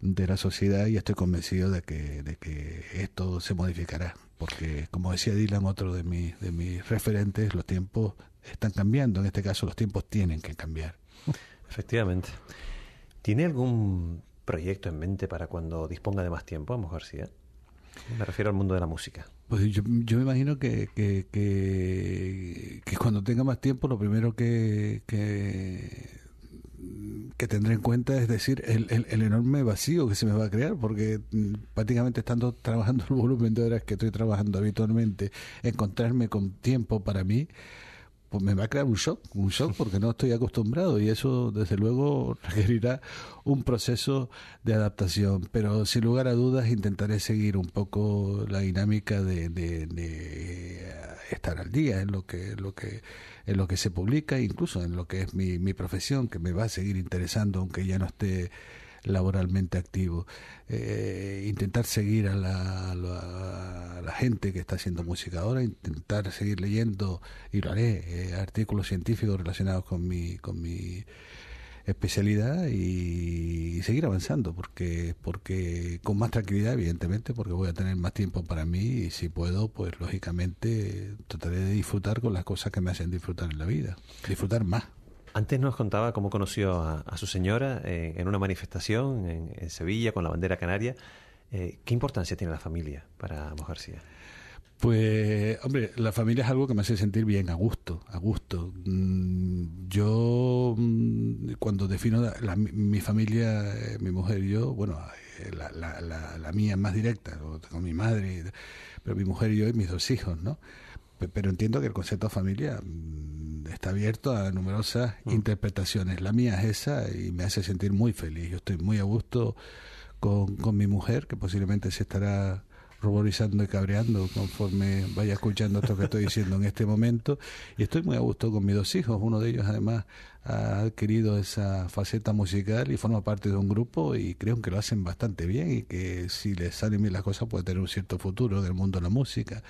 de la sociedad y estoy convencido de que, de que esto se modificará porque como decía Dylan otro de, mi, de mis referentes los tiempos están cambiando. En este caso los tiempos tienen que cambiar. Efectivamente. ¿tiene algún proyecto en mente para cuando disponga de más tiempo Amos García? me refiero al mundo de la música. Pues yo, yo me imagino que, que, que, que, cuando tenga más tiempo lo primero que, que que tendré en cuenta es decir el, el, enorme vacío que se me va a crear porque mm, prácticamente estando trabajando el volumen de horas que estoy trabajando habitualmente encontrarme con tiempo para mí pues me va a crear un shock, un shock porque no estoy acostumbrado y eso desde luego requerirá un proceso de adaptación. Pero sin lugar a dudas intentaré seguir un poco la dinámica de, de, estar al día en lo que, lo que, en lo que se publica, incluso en lo que es mi, mi profesión, que me va a seguir interesando aunque ya no esté laboralmente activo. Eh, intentar seguir a la, gente que está haciendo música ahora, intentar seguir leyendo, y lo haré, eh, artículos científicos relacionados con mi, con mi especialidad y, seguir avanzando porque porque con más tranquilidad evidentemente porque voy a tener más tiempo para mí y si puedo pues lógicamente trataré de disfrutar con las cosas que me hacen disfrutar en la vida disfrutar más antes nos contaba cómo conoció a, su señora eh, en una manifestación en, Sevilla con la bandera canaria. Eh, ¿Qué importancia tiene la familia para Amos García? Pues, hombre, la familia es algo que me hace sentir bien, a gusto, a gusto. Mm, yo, mm, cuando defino mi familia, eh, mi mujer y yo, bueno, la, la, la, mía más directa, con mi madre, pero mi mujer y yo y mis dos hijos, ¿no? Pero entiendo que el concepto de familia mm, está abierto a numerosas mm. interpretaciones. La mía es esa y me hace sentir muy feliz. Yo estoy muy a gusto con, con mi mujer, que posiblemente se estará ruborizando y cabreando conforme vaya escuchando esto que estoy diciendo en este momento. Y estoy muy a gusto con mis dos hijos. Uno de ellos, además, ha adquirido esa faceta musical y forma parte de un grupo y creo que lo hacen bastante bien y que si les salen bien las cosas puede tener un cierto futuro del mundo de la música.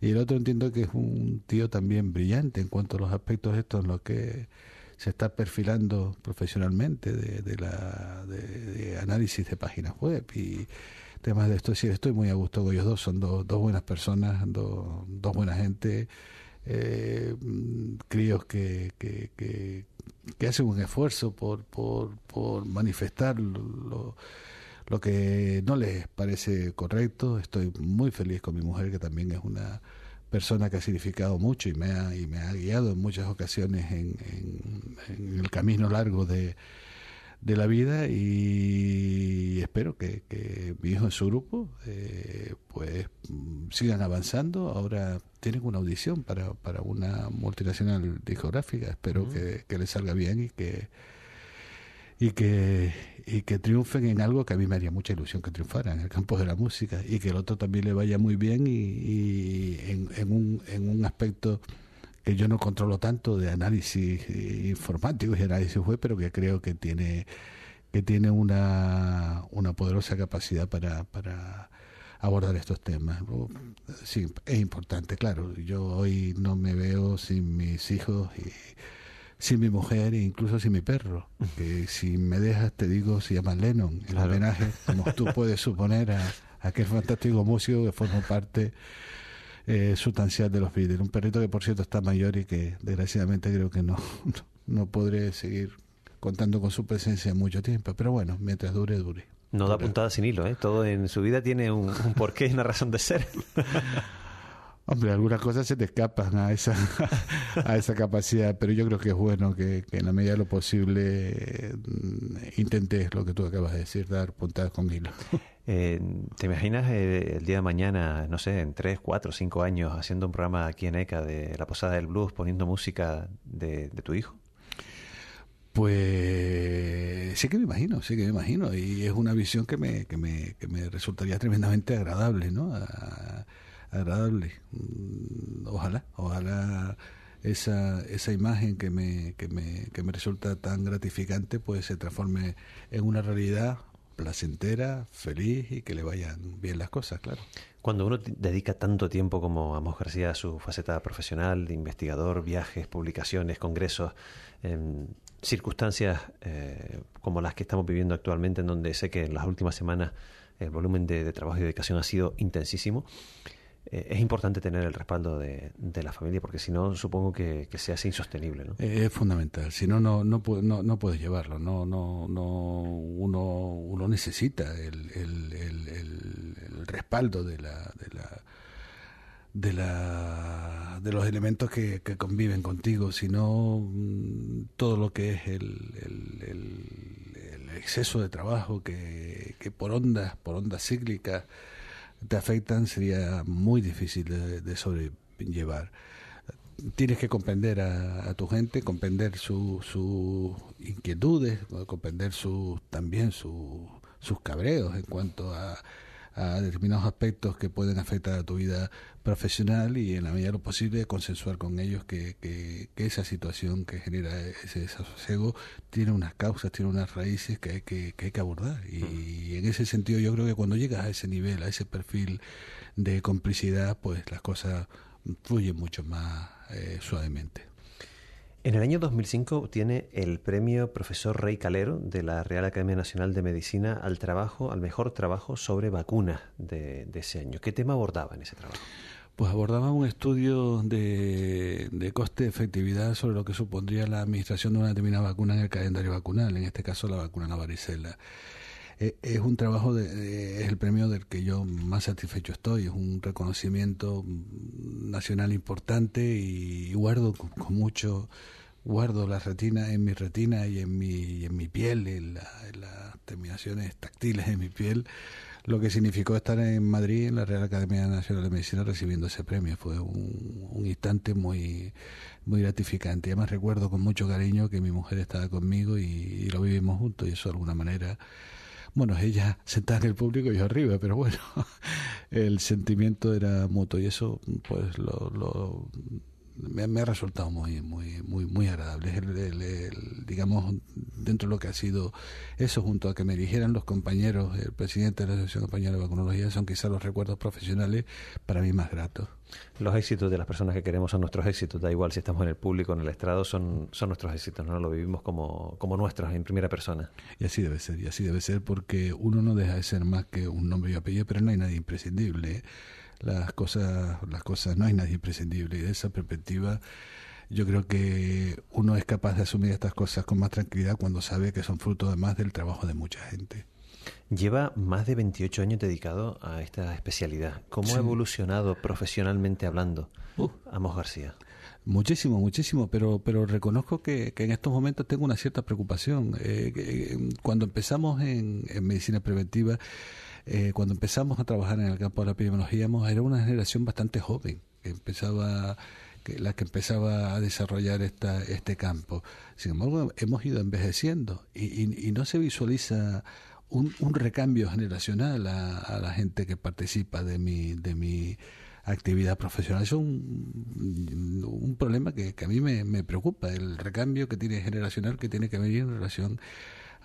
Y el otro entiendo que es un tío también brillante en cuanto a los aspectos estos en los que se está perfilando profesionalmente de, la de, análisis de páginas web y temas de esto. Sí, estoy muy a gusto con ellos dos, son dos, dos buenas personas, dos, dos buena gente, eh, críos que, que, que, que, hacen un esfuerzo por, por, manifestar lo, lo que no les parece correcto. Estoy muy feliz con mi mujer, que también es una persona que ha significado mucho y me ha, y me ha guiado en muchas ocasiones en, el camino largo de, de, la vida y espero que, que mi hijo en su grupo eh, pues sigan avanzando. Ahora tienen una audición para, para una multinacional discográfica, espero que, que les salga bien y que y que, y que triunfen en algo que a mí me haría mucha ilusión que triunfara en el campo de la música y que el otro también le vaya muy bien y, en, en, un, en un aspecto que yo no controlo tanto de análisis informático y análisis web, pero que creo que tiene que tiene una, una poderosa capacidad para, para abordar estos temas. Sí, es importante, claro. Yo hoy no me veo sin mis hijos y sin mi mujer e incluso sin mi perro, que si me dejas te digo se llama Lennon, el homenaje, como tú puedes suponer, a, aquel fantástico músico que forma parte eh, sustancial de los Beatles. Un perrito que por cierto está mayor y que desgraciadamente creo que no, no, podré seguir contando con su presencia mucho tiempo, pero bueno, mientras dure, dure. No da puntada sin hilo, ¿eh? Todo en su vida tiene un, un porqué y una razón de ser. Hombre, algunas cosas se te escapan a esa, a esa capacidad, pero yo creo que es bueno que, en la medida de lo posible mm, intentes lo que tú acabas de decir, dar puntadas con hilo. Eh, ¿Te imaginas eh, el día de mañana, no sé, en tres, cuatro, cinco años, haciendo un programa aquí en ECA de la Posada del Blues, poniendo música de, tu hijo? Pues sí que me imagino, sí que me imagino, y es una visión que me, que me, que me resultaría tremendamente agradable, ¿no? Agradable. Mm, ojalá, ojalá esa, esa imagen que me, que, me, que me resulta tan gratificante pues se transforme en una realidad placentera, feliz y que le vayan bien las cosas, claro. Cuando uno dedica tanto tiempo como Amos García a su faceta profesional, de investigador, viajes, publicaciones, congresos, en circunstancias eh, como las que estamos viviendo actualmente, en donde sé que en las últimas semanas el volumen de trabajo y dedicación ha sido intensísimo, eh, es importante tener el respaldo de, la familia porque si no supongo que, se hace insostenible ¿no? Eh, es fundamental. Si no no no, no, puedes llevarlo. No no no uno uno necesita el, el, el, el respaldo de la de la de la de los elementos que, que conviven contigo. Sino mm, todo lo que es el, el exceso de trabajo que, que por ondas, por ondas cíclicas te afectan sería muy difícil de, sobrellevar. Tienes que comprender a, tu gente, comprender sus inquietudes, comprender su, también sus cabreos en cuanto a, a determinados aspectos que pueden afectar a tu vida profesional y en la medida de lo posible consensuar con ellos que, que, esa situación que genera ese desasosiego tiene unas causas, tiene unas raíces que hay que, que hay que abordar. Y, en ese sentido yo creo que cuando llegas a ese nivel, a ese perfil de complicidad, pues las cosas fluyen mucho más eh, suavemente. En el año 2005 tiene el premio Profesor Rey Calero de la Real Academia Nacional de Medicina al trabajo, al mejor trabajo sobre vacunas de, ese año. ¿Qué tema abordaba en ese trabajo? Pues abordaba un estudio de, de coste-efectividad sobre lo que supondría la administración de una determinada vacuna en el calendario vacunal, en este caso la vacuna la varicela. Eh, es un trabajo, de, es el premio del que yo más satisfecho estoy, es un reconocimiento nacional importante y guardo con mucho guardo la retina en mi retina y en mi, en mi piel, en, las terminaciones táctiles de mi piel, lo que significó estar en Madrid, en la Real Academia Nacional de Medicina, recibiendo ese premio. Fue un, instante muy, muy gratificante. Además recuerdo con mucho cariño que mi mujer estaba conmigo y, lo vivimos juntos y eso de alguna manera bueno, ella sentada en el público y yo arriba, pero bueno, el sentimiento era mutuo y eso pues lo, me, ha resultado muy muy muy muy agradable. El, digamos dentro de lo que ha sido eso junto a que me dijeran los compañeros el presidente de la asociación compañera de vacunología son quizás los recuerdos profesionales para mí más gratos. Los éxitos de las personas que queremos son nuestros éxitos. Da igual si estamos en el público o en el estrado son son nuestros éxitos no lo vivimos como como nuestros en primera persona. Y así debe ser y así debe ser porque uno no deja de ser más que un nombre y apellido pero no hay nadie imprescindible ¿eh? Las cosas, las cosas no hay nadie imprescindible y de esa perspectiva yo creo que uno es capaz de asumir estas cosas con más tranquilidad cuando sabe que son fruto además del trabajo de mucha gente. Lleva más de 28 años dedicado a esta especialidad. ¿Cómo ha evolucionado profesionalmente hablando uh. Amos García? Muchísimo, muchísimo, pero, pero reconozco que, que en estos momentos tengo una cierta preocupación. Eh, eh, cuando empezamos en, en medicina preventiva, eh, cuando empezamos a trabajar en el campo de la epidemiología, era una generación bastante joven, que empezaba la que empezaba a desarrollar esta, este campo. Sin embargo, hemos ido envejeciendo y, no se visualiza un, recambio generacional a, la gente que participa de mi, de mi actividad profesional. Es un, un problema que, a mí me, me, preocupa, el recambio que tiene generacional que tiene que venir en relación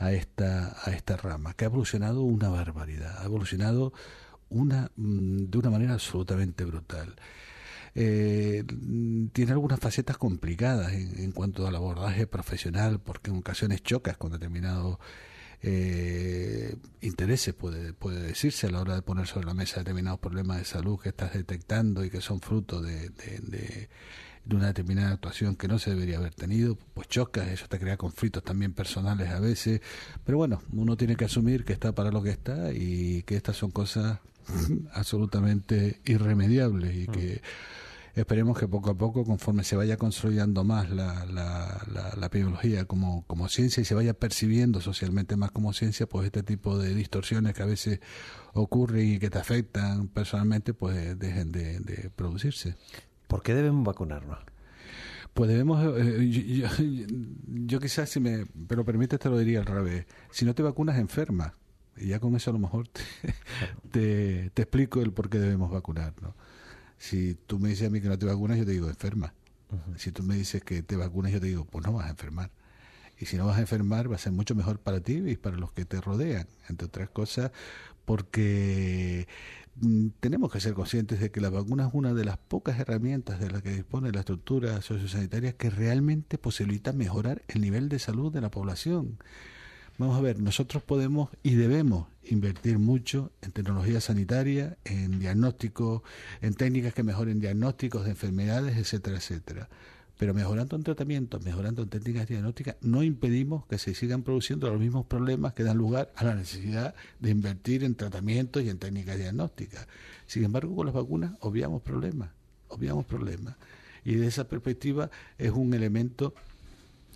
a esta, a esta rama, que ha evolucionado una barbaridad, ha evolucionado una, mm, de una manera absolutamente brutal. Eh, tiene algunas facetas complicadas en, cuanto al abordaje profesional, porque en ocasiones chocas con determinados eh, intereses, puede, puede decirse, a la hora de poner sobre la mesa determinados problemas de salud que estás detectando y que son fruto de una determinada actuación que no se debería haber tenido, pues choca, eso te crea conflictos también personales a veces, pero bueno, uno tiene que asumir que está para lo que está y que estas son cosas absolutamente irremediables y que esperemos que poco a poco, conforme se vaya consolidando más la, la, la, epidemiología como, como ciencia y se vaya percibiendo socialmente más como ciencia, pues este tipo de distorsiones que a veces ocurren y que te afectan personalmente, pues dejen de producirse. ¿Por qué debemos vacunarnos? Pues debemos, eh, yo, quizás si me, pero permite te lo diría al revés. Si no te vacunas, enferma. Y ya con eso a lo mejor te, te, explico el por qué debemos vacunarnos. Si tú me dices a mí que no te vacunas, yo te digo enferma. Si tú me dices que te vacunas, yo te digo, pues no vas a enfermar. Y si no vas a enfermar, va a ser mucho mejor para ti y para los que te rodean, entre otras cosas, porque tenemos que ser conscientes de que la vacuna es una de las pocas herramientas de las que dispone la estructura sociosanitaria que realmente posibilita mejorar el nivel de salud de la población. Vamos a ver, nosotros podemos y debemos invertir mucho en tecnología sanitaria, en diagnóstico, en técnicas que mejoren diagnósticos de enfermedades, etcétera, etcétera. Pero mejorando en tratamientos, mejorando en técnicas diagnósticas, no impedimos que se sigan produciendo los mismos problemas que dan lugar a la necesidad de invertir en tratamientos y en técnicas diagnósticas. Sin embargo, con las vacunas obviamos problemas, obviamos problemas. Y de esa perspectiva es un elemento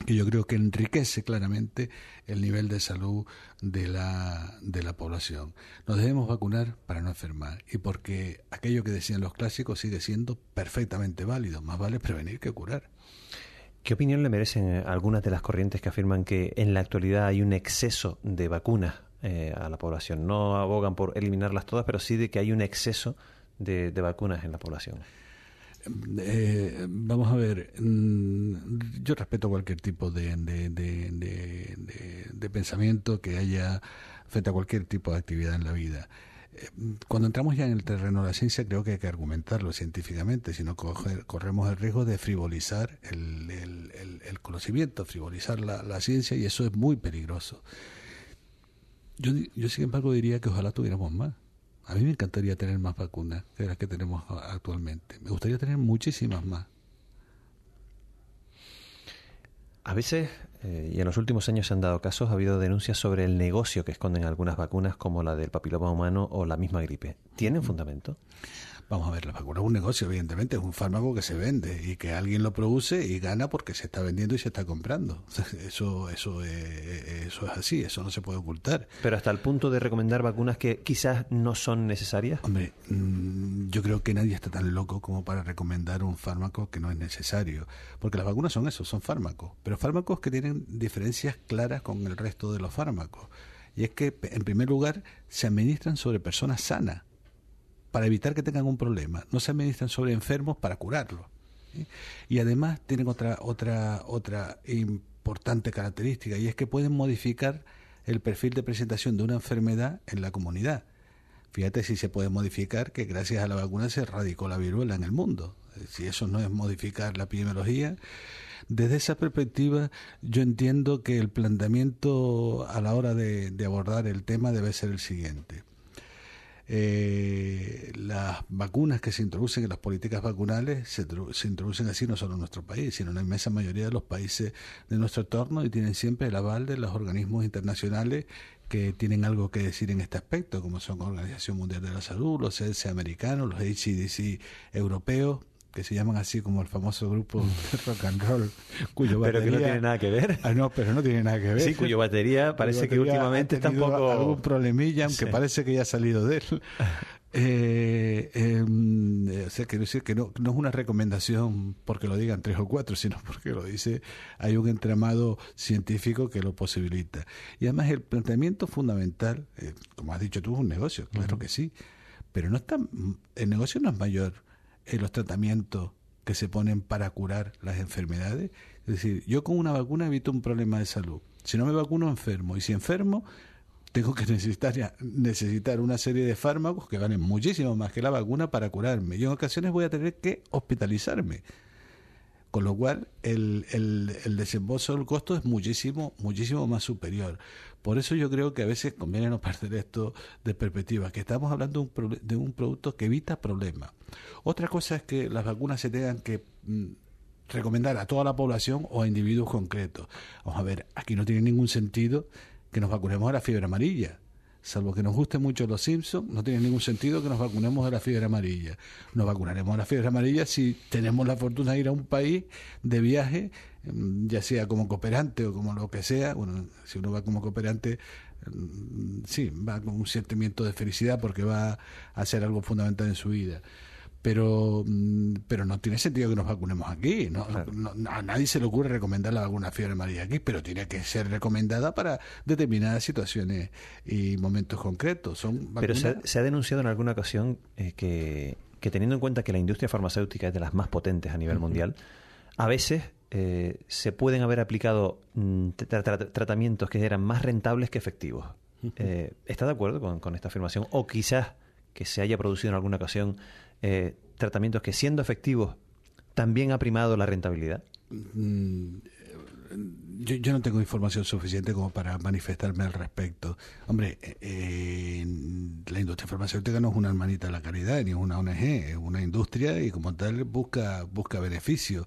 que yo creo que enriquece claramente el nivel de salud de la, de la población. Nos debemos vacunar para no enfermar y porque aquello que decían los clásicos sigue siendo perfectamente válido. Más vale prevenir que curar. ¿Qué opinión le merecen eh, algunas de las corrientes que afirman que en la actualidad hay un exceso de vacunas eh, a la población? No abogan por eliminarlas todas, pero sí de que hay un exceso de vacunas en la población. Eh, vamos a ver, mm, yo respeto cualquier tipo de, pensamiento que haya frente a cualquier tipo de actividad en la vida. Eh, cuando entramos ya en el terreno de la ciencia, creo que hay que argumentarlo científicamente, si no corremos el riesgo de frivolizar el, el, conocimiento, frivolizar la, la, ciencia, y eso es muy peligroso. Yo, yo, sin embargo, diría que ojalá tuviéramos más. A mí me encantaría tener más vacunas de las que tenemos actualmente. Me gustaría tener muchísimas más. A veces, eh, y en los últimos años se han dado casos, ha habido denuncias sobre el negocio que esconden algunas vacunas como la del papiloma humano o la misma gripe. ¿Tienen fundamento? Vamos a ver, la vacuna es un negocio, evidentemente, es un fármaco que se vende y que alguien lo produce y gana porque se está vendiendo y se está comprando. Eso, eso, eso es así, eso no se puede ocultar. Pero hasta el punto de recomendar vacunas que quizás no son necesarias. Hombre, mm, yo creo que nadie está tan loco como para recomendar un fármaco que no es necesario, porque las vacunas son eso, son fármacos, pero fármacos que tienen diferencias claras con el resto de los fármacos. Y es que, en primer lugar, se administran sobre personas sanas para evitar que tengan un problema. No se administran sobre enfermos para curarlos. Y además tienen otra, otra, otra importante característica y es que pueden modificar el perfil de presentación de una enfermedad en la comunidad. Fíjate si se puede modificar que gracias a la vacuna se erradicó la viruela en el mundo. Si eso no es modificar la epidemiología, desde esa perspectiva yo entiendo que el planteamiento a la hora de abordar el tema debe ser el siguiente eh, las vacunas que se introducen en las políticas vacunales se, introducen así no solo en nuestro país, sino en la inmensa mayoría de los países de nuestro entorno y tienen siempre el aval de los organismos internacionales que tienen algo que decir en este aspecto, como son la Organización Mundial de la Salud, los CDC americanos, los HCDC europeos, que se llaman así como el famoso grupo de rock and roll, cuyo batería... Pero que no tiene nada que ver. Ah, no, pero no tiene nada que ver. Sí, cuyo batería parece que últimamente está un poco... algún problemilla, aunque parece que ya ha salido de él. Eh, em, o sea, quiero decir que no, no es una recomendación porque lo digan tres o cuatro, sino porque lo dice, hay un entramado científico que lo posibilita. Y además el planteamiento fundamental, eh, como has dicho tú, es un negocio, claro que sí, pero no está, el negocio no es mayor en los tratamientos que se ponen para curar las enfermedades. Es decir, yo con una vacuna evito un problema de salud. Si no me vacuno, enfermo. Y si enfermo, tengo que necesitar, necesitar una serie de fármacos que valen muchísimo más que la vacuna para curarme. Y en ocasiones voy a tener que hospitalizarme. Con lo cual, el, el, el desembolso del costo es muchísimo, muchísimo más superior. Por eso yo creo que a veces conviene no perder esto de perspectiva, que estamos hablando de un, de un producto que evita problemas. Otra cosa es que las vacunas se tengan que mm, recomendar a toda la población o a individuos concretos. Vamos a ver, aquí no tiene ningún sentido que nos vacunemos a la fiebre amarilla salvo que nos guste mucho los Simpsons, no tiene ningún sentido que nos vacunemos de la fiebre amarilla. Nos vacunaremos de la fiebre amarilla si tenemos la fortuna de ir a un país de viaje, ya sea como cooperante o como lo que sea. Bueno, si uno va como cooperante, mm, sí, va con un sentimiento de felicidad porque va a hacer algo fundamental en su vida pero mm, pero no tiene sentido que nos vacunemos aquí. No, a nadie se le ocurre recomendar la vacuna fiebre amarilla aquí, pero tiene que ser recomendada para determinadas situaciones y momentos concretos. Son pero se ha, denunciado en alguna ocasión eh, que, que, teniendo en cuenta que la industria farmacéutica es de las más potentes a nivel mundial, a veces eh, se pueden haber aplicado mm, tratamientos que eran más rentables que efectivos. Eh, ¿Está de acuerdo con, con esta afirmación? O quizás que se haya producido en alguna ocasión eh, tratamientos que siendo efectivos también ha primado la rentabilidad? Mm, yo, no tengo información suficiente como para manifestarme al respecto. Hombre, eh, la industria farmacéutica no es una hermanita de la caridad, ni es una ONG, es una industria y como tal busca, busca beneficios.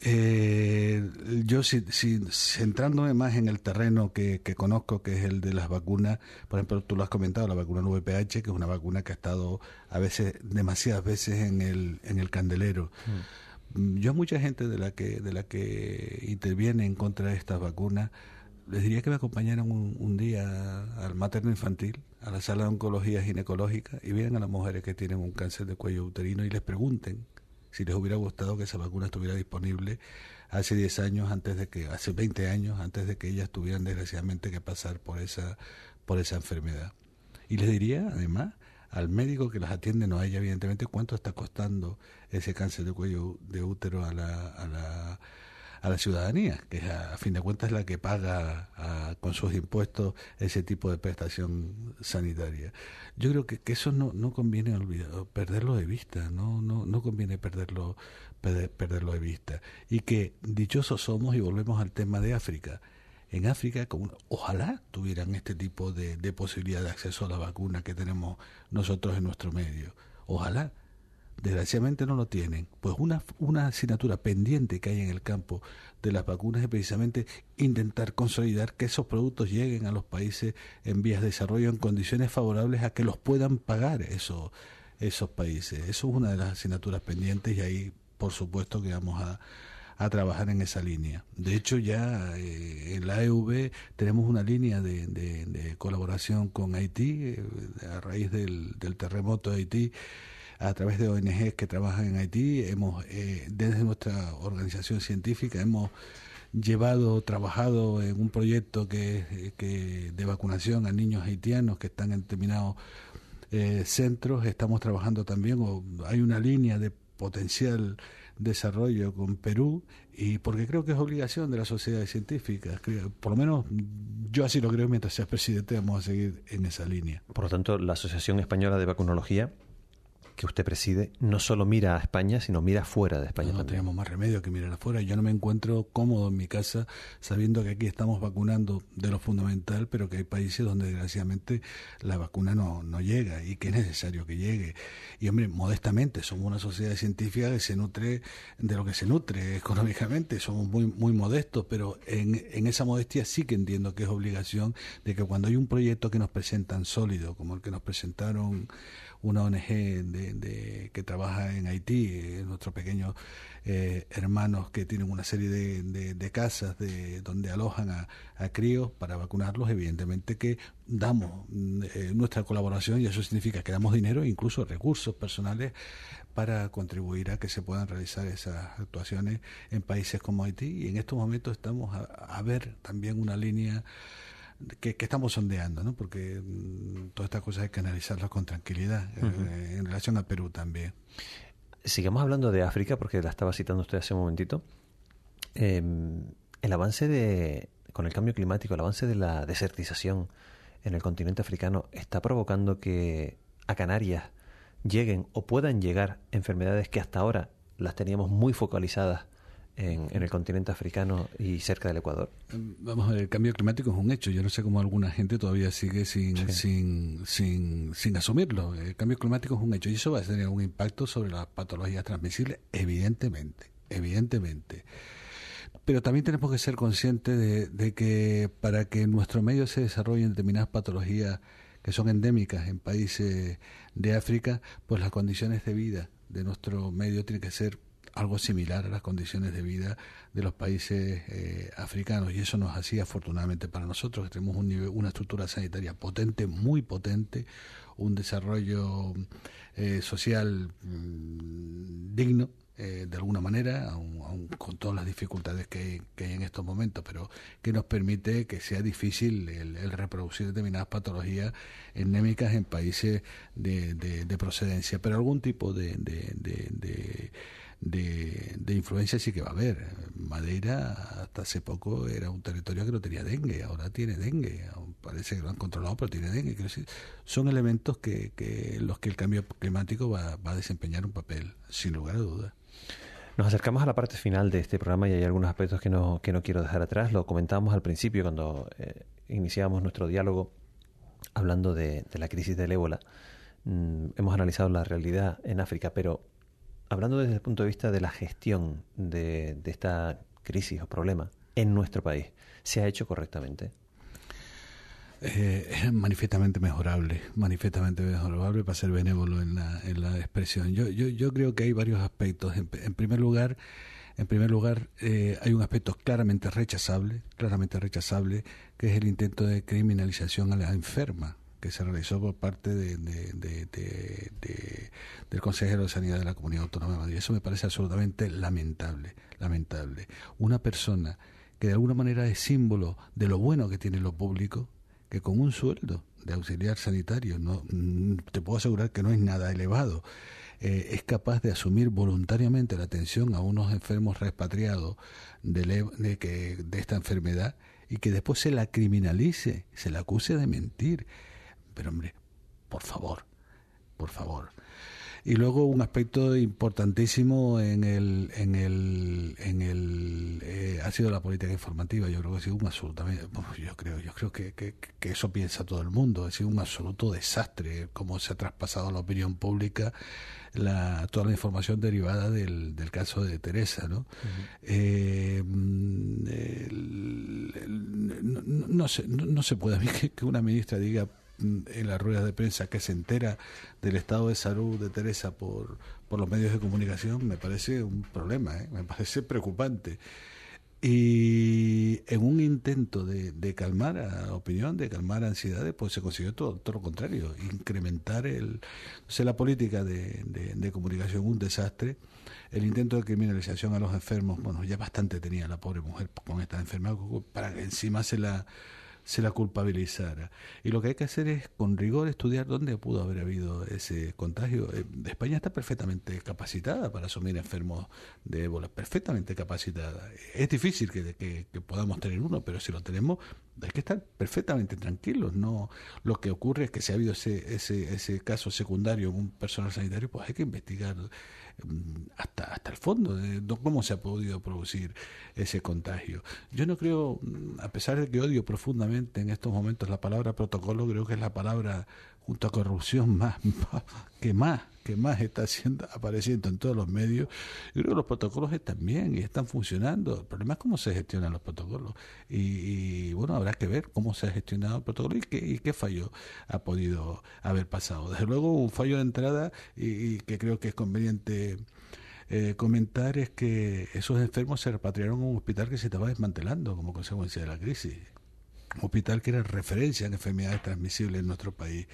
Eh, yo, si, si, centrándome más en el terreno que, conozco, que es el de las vacunas, por ejemplo, tú lo has comentado, la vacuna VPH, que es una vacuna que ha estado a veces, demasiadas veces en el, en el candelero. Mm. yo a mucha gente de la que de la que interviene en contra de estas vacunas les diría que me acompañaran un, día al materno infantil, a la sala de oncología ginecológica y vieran a las mujeres que tienen un cáncer de cuello uterino y les pregunten si les hubiera gustado que esa vacuna estuviera disponible hace 10 años antes de que hace 20 años antes de que ellas tuvieran desgraciadamente que pasar por esa por esa enfermedad. Y les diría además al médico que las atiende, no a ella evidentemente, cuánto está costando ese cáncer de cuello de útero a la, a la a la ciudadanía, que a, fin de cuentas es la que paga con sus impuestos ese tipo de prestación sanitaria. Yo creo que, eso no, no conviene olvidar, perderlo de vista, no, no, no conviene perderlo, perderlo de vista. Y que dichosos somos, y volvemos al tema de África, en África, como, ojalá tuvieran este tipo de posibilidad de acceso a la vacuna que tenemos nosotros en nuestro medio. Ojalá desgraciadamente no lo tienen. Pues una, una asignatura pendiente que hay en el campo de las vacunas es precisamente intentar consolidar que esos productos lleguen a los países en vías de desarrollo en condiciones favorables a que los puedan pagar esos, esos países. Eso es una de las asignaturas pendientes y ahí, por supuesto, que vamos a, a trabajar en esa línea. De hecho, ya eh, en la EV tenemos una línea de, de, colaboración con Haití eh, a raíz del terremoto de Haití a través de ONGs que trabajan en Haití. Hemos, eh, desde nuestra organización científica, hemos llevado, trabajado en un proyecto que, que de vacunación a niños haitianos que están en determinados eh, centros. Estamos trabajando también, o hay una línea de potencial desarrollo con Perú y porque creo que es obligación de las sociedades científicas. Por lo menos yo así lo creo mientras seas presidente vamos a seguir en esa línea. Por lo tanto, la Asociación Española de Vacunología que usted preside no solo mira a España, sino mira fuera de España no. No tenemos más remedio que mirar afuera. Yo no me encuentro cómodo en mi casa sabiendo que aquí estamos vacunando de lo fundamental, pero que hay países donde desgraciadamente la vacuna no, no llega y que es necesario que llegue. Y hombre, modestamente, somos una sociedad científica que se nutre de lo que se nutre económicamente, somos muy, muy modestos, pero en, en esa modestia sí que entiendo que es obligación de que cuando hay un proyecto que nos presentan sólido, como el que nos presentaron una ONG de, que trabaja en Haití, eh, nuestros pequeños eh, hermanos que tienen una serie de, de, casas de donde alojan a, a, críos para vacunarlos, evidentemente que damos eh, nuestra colaboración y eso significa que damos dinero e incluso recursos personales para contribuir a que se puedan realizar esas actuaciones en países como Haití. Y en estos momentos estamos a, a ver también una línea que, estamos sondeando, ¿no? porque mm, todas estas cosas hay que analizarlas con tranquilidad eh, en relación a Perú también. Sigamos hablando de África, porque la estaba citando usted hace un momentito. Em, el avance de, con el cambio climático, el avance de la desertización en el continente africano está provocando que a Canarias lleguen o puedan llegar enfermedades que hasta ahora las teníamos muy focalizadas en, el continente africano y cerca del Ecuador? Vamos a ver, el cambio climático es un hecho. Yo no sé cómo alguna gente todavía sigue sin, sin, sin, sin asumirlo. El cambio climático es un hecho y eso va a tener un impacto sobre las patologías transmisibles, evidentemente, evidentemente. Pero también tenemos que ser conscientes de, de que para que en nuestro medio se desarrollen determinadas patologías que son endémicas en países de África, pues las condiciones de vida de nuestro medio tienen que ser algo similar a las condiciones de vida de los países eh, africanos y eso nos hacía afortunadamente para nosotros que tenemos un nivel, una estructura sanitaria potente, muy potente, un desarrollo eh, social mm, digno eh, de alguna manera, aun, con todas las dificultades que hay, en estos momentos, pero que nos permite que sea difícil el, reproducir determinadas patologías endémicas en países de, de, procedencia, pero algún tipo de de, de, influencia sí que va a haber. Madeira hasta hace poco era un territorio que no tenía dengue, ahora tiene dengue, parece que lo han controlado, pero tiene dengue. son elementos que, que los que el cambio climático va, va a desempeñar un papel, sin lugar a dudas. Nos acercamos a la parte final de este programa y hay algunos aspectos que no, que no quiero dejar atrás. Lo comentábamos al principio cuando eh, iniciábamos nuestro diálogo hablando de, de la crisis del ébola. Mm, hemos analizado la realidad en África, pero hablando desde el punto de vista de la gestión de, esta crisis o problema en nuestro país, ¿se ha hecho correctamente? Eh, es manifiestamente mejorable, manifiestamente mejorable para ser benévolo en la, en la expresión. Yo, yo, yo creo que hay varios aspectos. En, primer lugar, en primer lugar eh, hay un aspecto claramente rechazable, claramente rechazable, que es el intento de criminalización a la enferma que se realizó por parte de, del consejero de Sanidad de la Comunidad Autónoma de Madrid. Eso me parece absolutamente lamentable, lamentable. Una persona que de alguna manera es símbolo de lo bueno que tiene lo público, que con un sueldo de auxiliar sanitario, no, mm, te puedo asegurar que no es nada elevado, eh, es capaz de asumir voluntariamente la atención a unos enfermos repatriados de, de, que, de esta enfermedad y que después se la criminalice, se la acuse de mentir. Pero hombre, por favor, por favor. Y luego un aspecto importantísimo en el, en el, en el eh, ha sido la política informativa. Yo creo que ha sido un absolutamente, yo creo, yo creo que, que, eso piensa todo el mundo. Ha sido un absoluto desastre cómo se ha traspasado a la opinión pública la, toda la información derivada del, del caso de Teresa, ¿no? Eh, no, se, no, se puede a mí que una ministra diga en las ruedas de prensa que se entera del estado de salud de Teresa por, por los medios de comunicación me parece un problema, ¿eh? me parece preocupante. Y en un intento de, calmar a opinión, de calmar ansiedades, pues se consiguió todo, todo lo contrario, incrementar el, o la política de, de, de, comunicación, un desastre, el intento de criminalización a los enfermos, bueno, ya bastante tenía la pobre mujer con esta enfermedad, para que encima se la se la culpabilizara. Y lo que hay que hacer es, con rigor, estudiar dónde pudo haber habido ese contagio. Eh, España está perfectamente capacitada para asumir enfermos de ébola, perfectamente capacitada. Es difícil que, que, podamos tener uno, pero si lo tenemos, hay que estar perfectamente tranquilos. No, lo que ocurre es que si ha habido ese, ese, ese caso secundario en un personal sanitario, pues hay que investigar Mm, hasta, hasta el fondo de cómo se ha podido producir ese contagio. Yo no creo, mm, a pesar de que odio profundamente en estos momentos la palabra protocolo, creo que es la palabra junto a corrupción más, que más que más está haciendo, apareciendo en todos los medios. Yo creo que los protocolos están bien y están funcionando. El problema es cómo se gestionan los protocolos. Y, bueno, habrá que ver cómo se ha gestionado el protocolo y qué, y qué fallo ha podido haber pasado. Desde luego, un fallo de entrada y, que creo que es conveniente. Eh, comentar es que esos enfermos se repatriaron a un hospital que se estaba desmantelando como consecuencia de la crisis. Hospital que era referencia en enfermedades transmisibles en nuestro país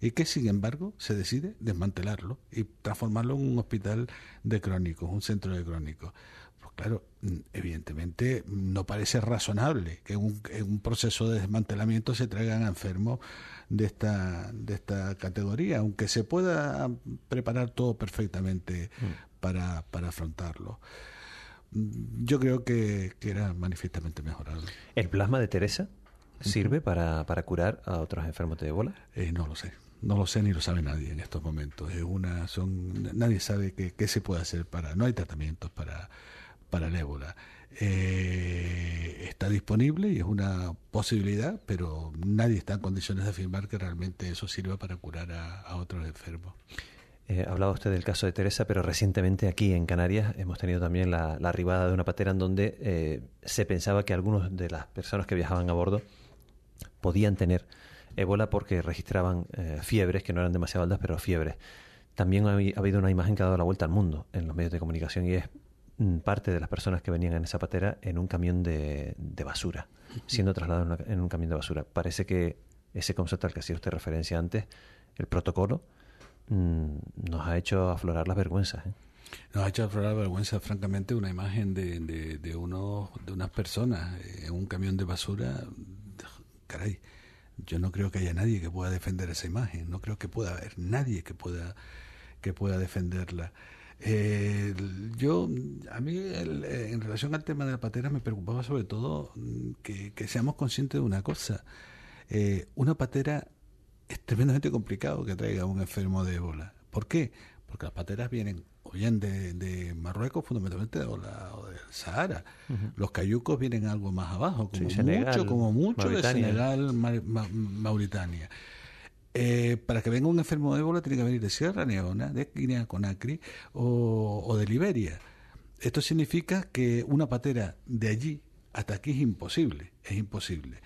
y que sin embargo se decide desmantelarlo y transformarlo en un hospital de crónicos, un centro de crónicos. Pues claro, mm, evidentemente no parece razonable que en un, en un proceso de desmantelamiento se traigan enfermos de esta, de esta categoría, aunque se pueda preparar todo perfectamente mm. para, para afrontarlo mm, yo creo que, que, era manifiestamente mejorable. ¿El plasma de Teresa sirve para, para curar a otros enfermos de ébola? Eh, no lo sé. No lo sé ni lo sabe nadie en estos momentos. Es una, son, nadie sabe qué, qué se puede hacer para. No hay tratamientos para, para el ébola. Eh, está disponible y es una posibilidad, pero nadie está en condiciones de afirmar que realmente eso sirva para curar a, otros enfermos. Eh, hablaba usted del caso de Teresa, pero recientemente aquí en Canarias hemos tenido también la, arribada de una patera en donde eh, se pensaba que algunos de las personas que viajaban a bordo podían tener ébola porque registraban eh, fiebres que no eran demasiado altas, pero fiebres. También ha, habido una imagen que ha dado la vuelta al mundo en los medios de comunicación y es mm, parte de las personas que venían en esa patera en un camión de, basura, siendo trasladados en, un camión de basura. Parece que ese concepto al que hacía usted referencia antes, el protocolo, mm, nos ha hecho aflorar las vergüenzas. ¿eh? Nos ha hecho aflorar vergüenza, francamente, una imagen de, de, de, uno, de unas personas en un camión de basura. Caray, yo no creo que haya nadie que pueda defender esa imagen, no creo que pueda haber nadie que pueda que pueda defenderla. Yo, a mí, eh, en relación al tema de la patera, me preocupaba sobre todo mm, que, seamos conscientes de una cosa. Eh, una patera es tremendamente complicado que traiga un enfermo de ébola. ¿Por qué? Porque las pateras vienen o bien de, Marruecos, fundamentalmente, o, la, del Sahara. Los cayucos vienen algo más abajo, como mucho, como mucho de Senegal, Mauritania. Eh, para que venga un enfermo de ébola tiene que venir de Sierra Leona, de Guinea Conakry o, o de Liberia. Esto significa que una patera de allí hasta aquí es imposible, es imposible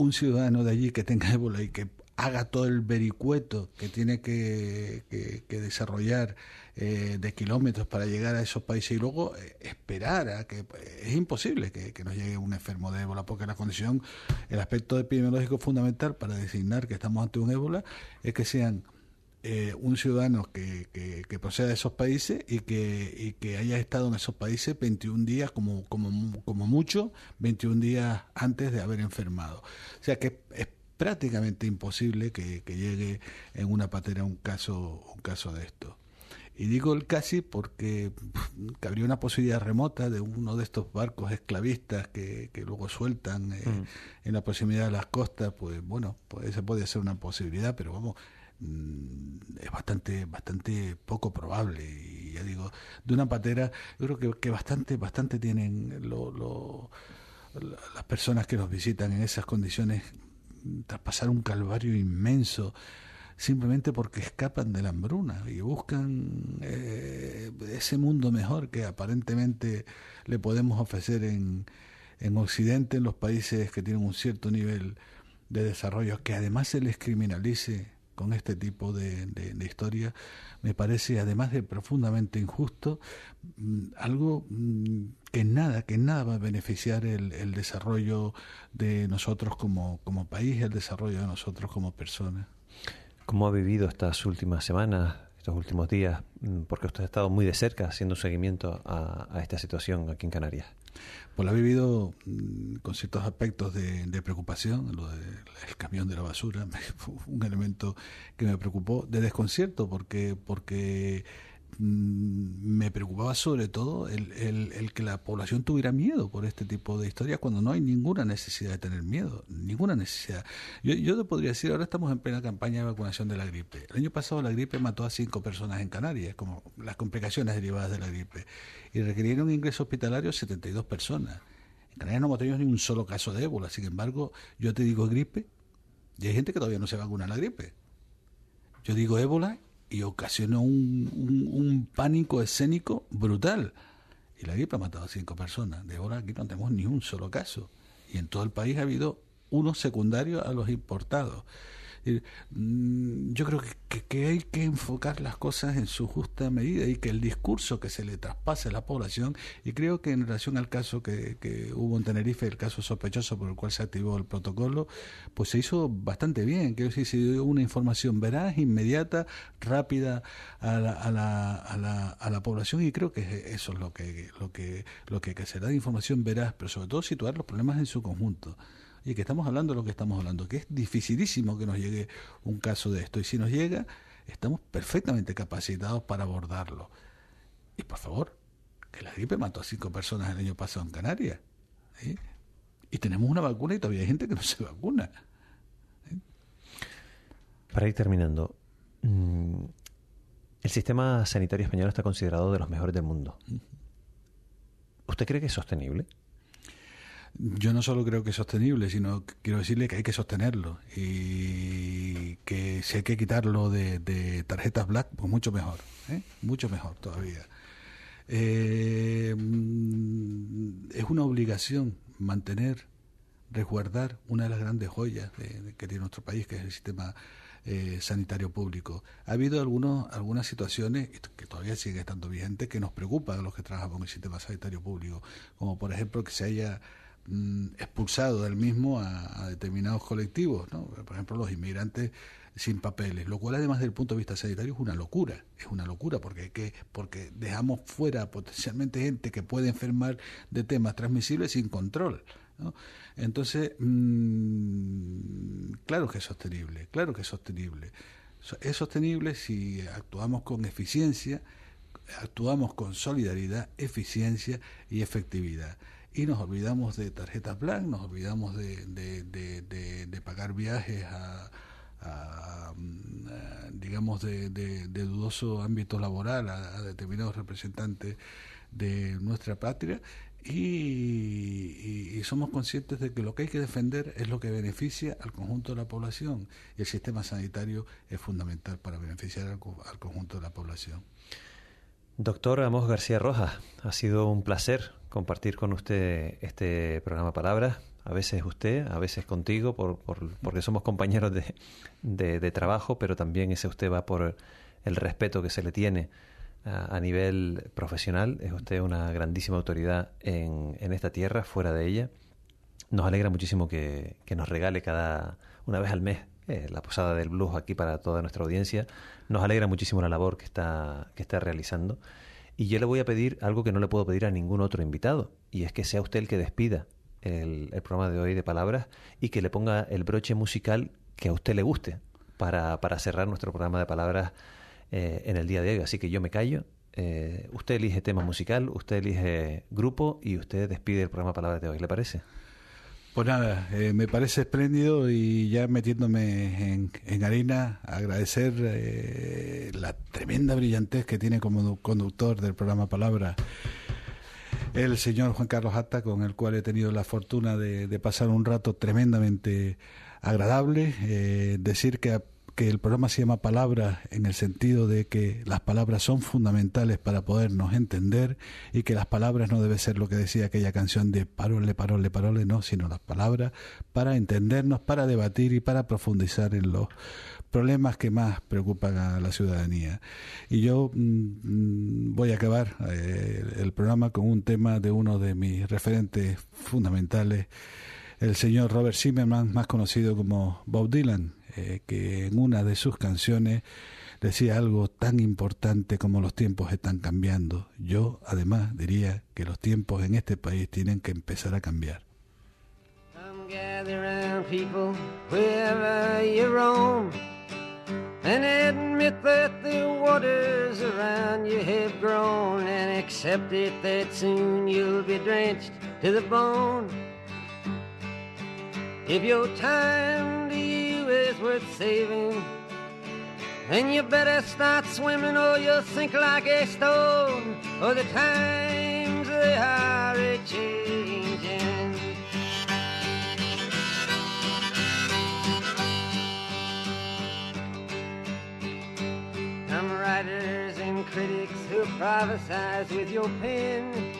un ciudadano de allí que tenga ébola y que haga todo el vericueto que tiene que, desarrollar eh, de kilómetros para llegar a esos países y luego eh, esperar a que es imposible que, nos llegue un enfermo de ébola porque la condición, el aspecto epidemiológico fundamental para designar que estamos ante un ébola es que sean eh, un ciudadano que, que, proceda de esos países y que, y que haya estado en esos países 21 días, como, como, como mucho, 21 días antes de haber enfermado. O sea que es prácticamente imposible que, llegue en una patera un caso, un caso de esto. Y digo el casi porque cabría una posibilidad remota de uno de estos barcos esclavistas que, que luego sueltan eh, mm. en la proximidad de las costas, pues bueno, pues esa puede ser una posibilidad, pero vamos, mm, es bastante bastante poco probable y ya digo de una patera yo creo que, que bastante bastante tienen lo, lo, las personas que nos visitan en esas condiciones tras pasar un calvario inmenso simplemente porque escapan de la hambruna y buscan eh, ese mundo mejor que aparentemente le podemos ofrecer en, en Occidente, en los países que tienen un cierto nivel de desarrollo, que además se les criminalice con este tipo de, historia, me parece, además de profundamente injusto, mm, algo mm, que nada, que nada va a beneficiar el, el desarrollo de nosotros como, como país, el desarrollo de nosotros como personas. ¿Cómo ha vivido estas últimas semanas, estos últimos días? Mm, porque usted ha estado muy de cerca haciendo seguimiento a esta situación aquí en Canarias. Pues la he vivido mm, con ciertos aspectos de, preocupación, lo del camión de la basura, fue un elemento que me preocupó, de desconcierto, porque, porque me preocupaba sobre todo el, el, que la población tuviera miedo por este tipo de historias cuando no hay ninguna necesidad de tener miedo, ninguna necesidad. Yo, yo te podría decir, ahora estamos en plena campaña de vacunación de la gripe. El año pasado la gripe mató a cinco personas en Canarias, como las complicaciones derivadas de la gripe y requirieron ingreso hospitalario 72 personas. En Canarias no hemos tenido ni un solo caso de ébola, sin embargo, yo te digo gripe y hay gente que todavía no se vacuna la gripe. Yo digo ébola y ocasionó un, un, pánico escénico brutal. Y la gripe ha matado a cinco personas. De ébola aquí no tenemos ni un solo caso. Y en todo el país ha habido uno secundario a los importados. Mm, yo creo que, hay que enfocar las cosas en su justa medida y que el discurso que se le traspase a la población, y creo que en relación al caso que, hubo en Tenerife, el caso sospechoso por el cual se activó el protocolo, pues se hizo bastante bien. Quiero decir, se dio una información veraz, inmediata, rápida a la, a la, a la, a la población y creo que eso es lo que, lo que, lo que que hacer, dar información veraz, pero sobre todo situar los problemas en su conjunto y que estamos hablando de lo que estamos hablando, que es dificilísimo que nos llegue un caso de esto. Y si nos llega, estamos perfectamente capacitados para abordarlo. Y por favor, que la gripe mató a cinco personas el año pasado en Canarias. Y tenemos una vacuna y todavía hay gente que no se vacuna. Para ir terminando, mm, el sistema sanitario español está considerado de los mejores del mundo. ¿Usted cree que es sostenible? Yo no solo creo que es sostenible, sino que quiero decirle que hay que sostenerlo y que si hay que quitarlo de, tarjetas black, pues mucho mejor, ¿eh? mucho mejor todavía. Eh, es una obligación mantener, resguardar una de las grandes joyas que tiene nuestro país, que es el sistema eh, sanitario público. Ha habido algunos, algunas situaciones que todavía siguen estando vigentes que nos preocupan a los que trabajan con el sistema sanitario público, como por ejemplo que se haya Mm, expulsado del mismo a, determinados colectivos, ¿no? por ejemplo los inmigrantes sin papeles, lo cual además desde el punto de vista sanitario es una locura, es una locura porque que porque dejamos fuera potencialmente gente que puede enfermar de temas transmisibles sin control. Entonces, mm, claro que es sostenible, claro que es sostenible. Es sostenible si actuamos con eficiencia, actuamos con solidaridad, eficiencia y efectividad y nos olvidamos de tarjetas blancas, nos olvidamos de, de, pagar viajes a, mm, digamos, de, dudoso ámbito laboral a, determinados representantes de nuestra patria y, somos conscientes de que lo que hay que defender es lo que beneficia al conjunto de la población y el sistema sanitario es fundamental para beneficiar al, al conjunto de la población. Doctor Amos García Rojas, ha sido un placer compartir con usted este programa Palabras. A veces usted, a veces contigo, por, porque somos compañeros de, de, trabajo, pero también ese usted va por el respeto que se le tiene a, nivel profesional. Es usted una grandísima autoridad en, en esta tierra, fuera de ella. Nos alegra muchísimo que, que nos regale cada una vez al mes eh, la posada del blues aquí para toda nuestra audiencia. Nos alegra muchísimo la labor que está, que está realizando. Y yo le voy a pedir algo que no le puedo pedir a ningún otro invitado, y es que sea usted el que despida el, programa de hoy de palabras y que le ponga el broche musical que a usted le guste para, para cerrar nuestro programa de palabras eh, en el día de hoy. Así que yo me callo. Eh, usted elige tema musical, usted elige grupo y usted despide el programa palabras de hoy. ¿Le parece? Pues nada, eh, me parece espléndido y ya metiéndome en, harina, agradecer eh, la tremenda brillantez que tiene como conductor del programa Palabra el señor Juan Carlos Atta, con el cual he tenido la fortuna de, pasar un rato tremendamente agradable. Eh, decir que que el programa se llama Palabras en el sentido de que las palabras son fundamentales para podernos entender y que las palabras no debe ser lo que decía aquella canción de parole, parole, parole, no, sino las palabras para entendernos, para debatir y para profundizar en los problemas que más preocupan a la ciudadanía. Y yo mm, voy a acabar eh, el programa con un tema de uno de mis referentes fundamentales, el señor Robert Zimmerman, más conocido como Bob Dylan eh, que en una de sus canciones decía algo tan importante como los tiempos están cambiando. Yo, además, diría que los tiempos en este país tienen que empezar a cambiar. people wherever you roam and admit that the waters around you have grown and accept it that soon you'll be drenched to the bone. If your time to is worth saving, then you better start swimming or you'll sink like a stone. Or the times they are a changing. Some writers and critics who prophesize with your pen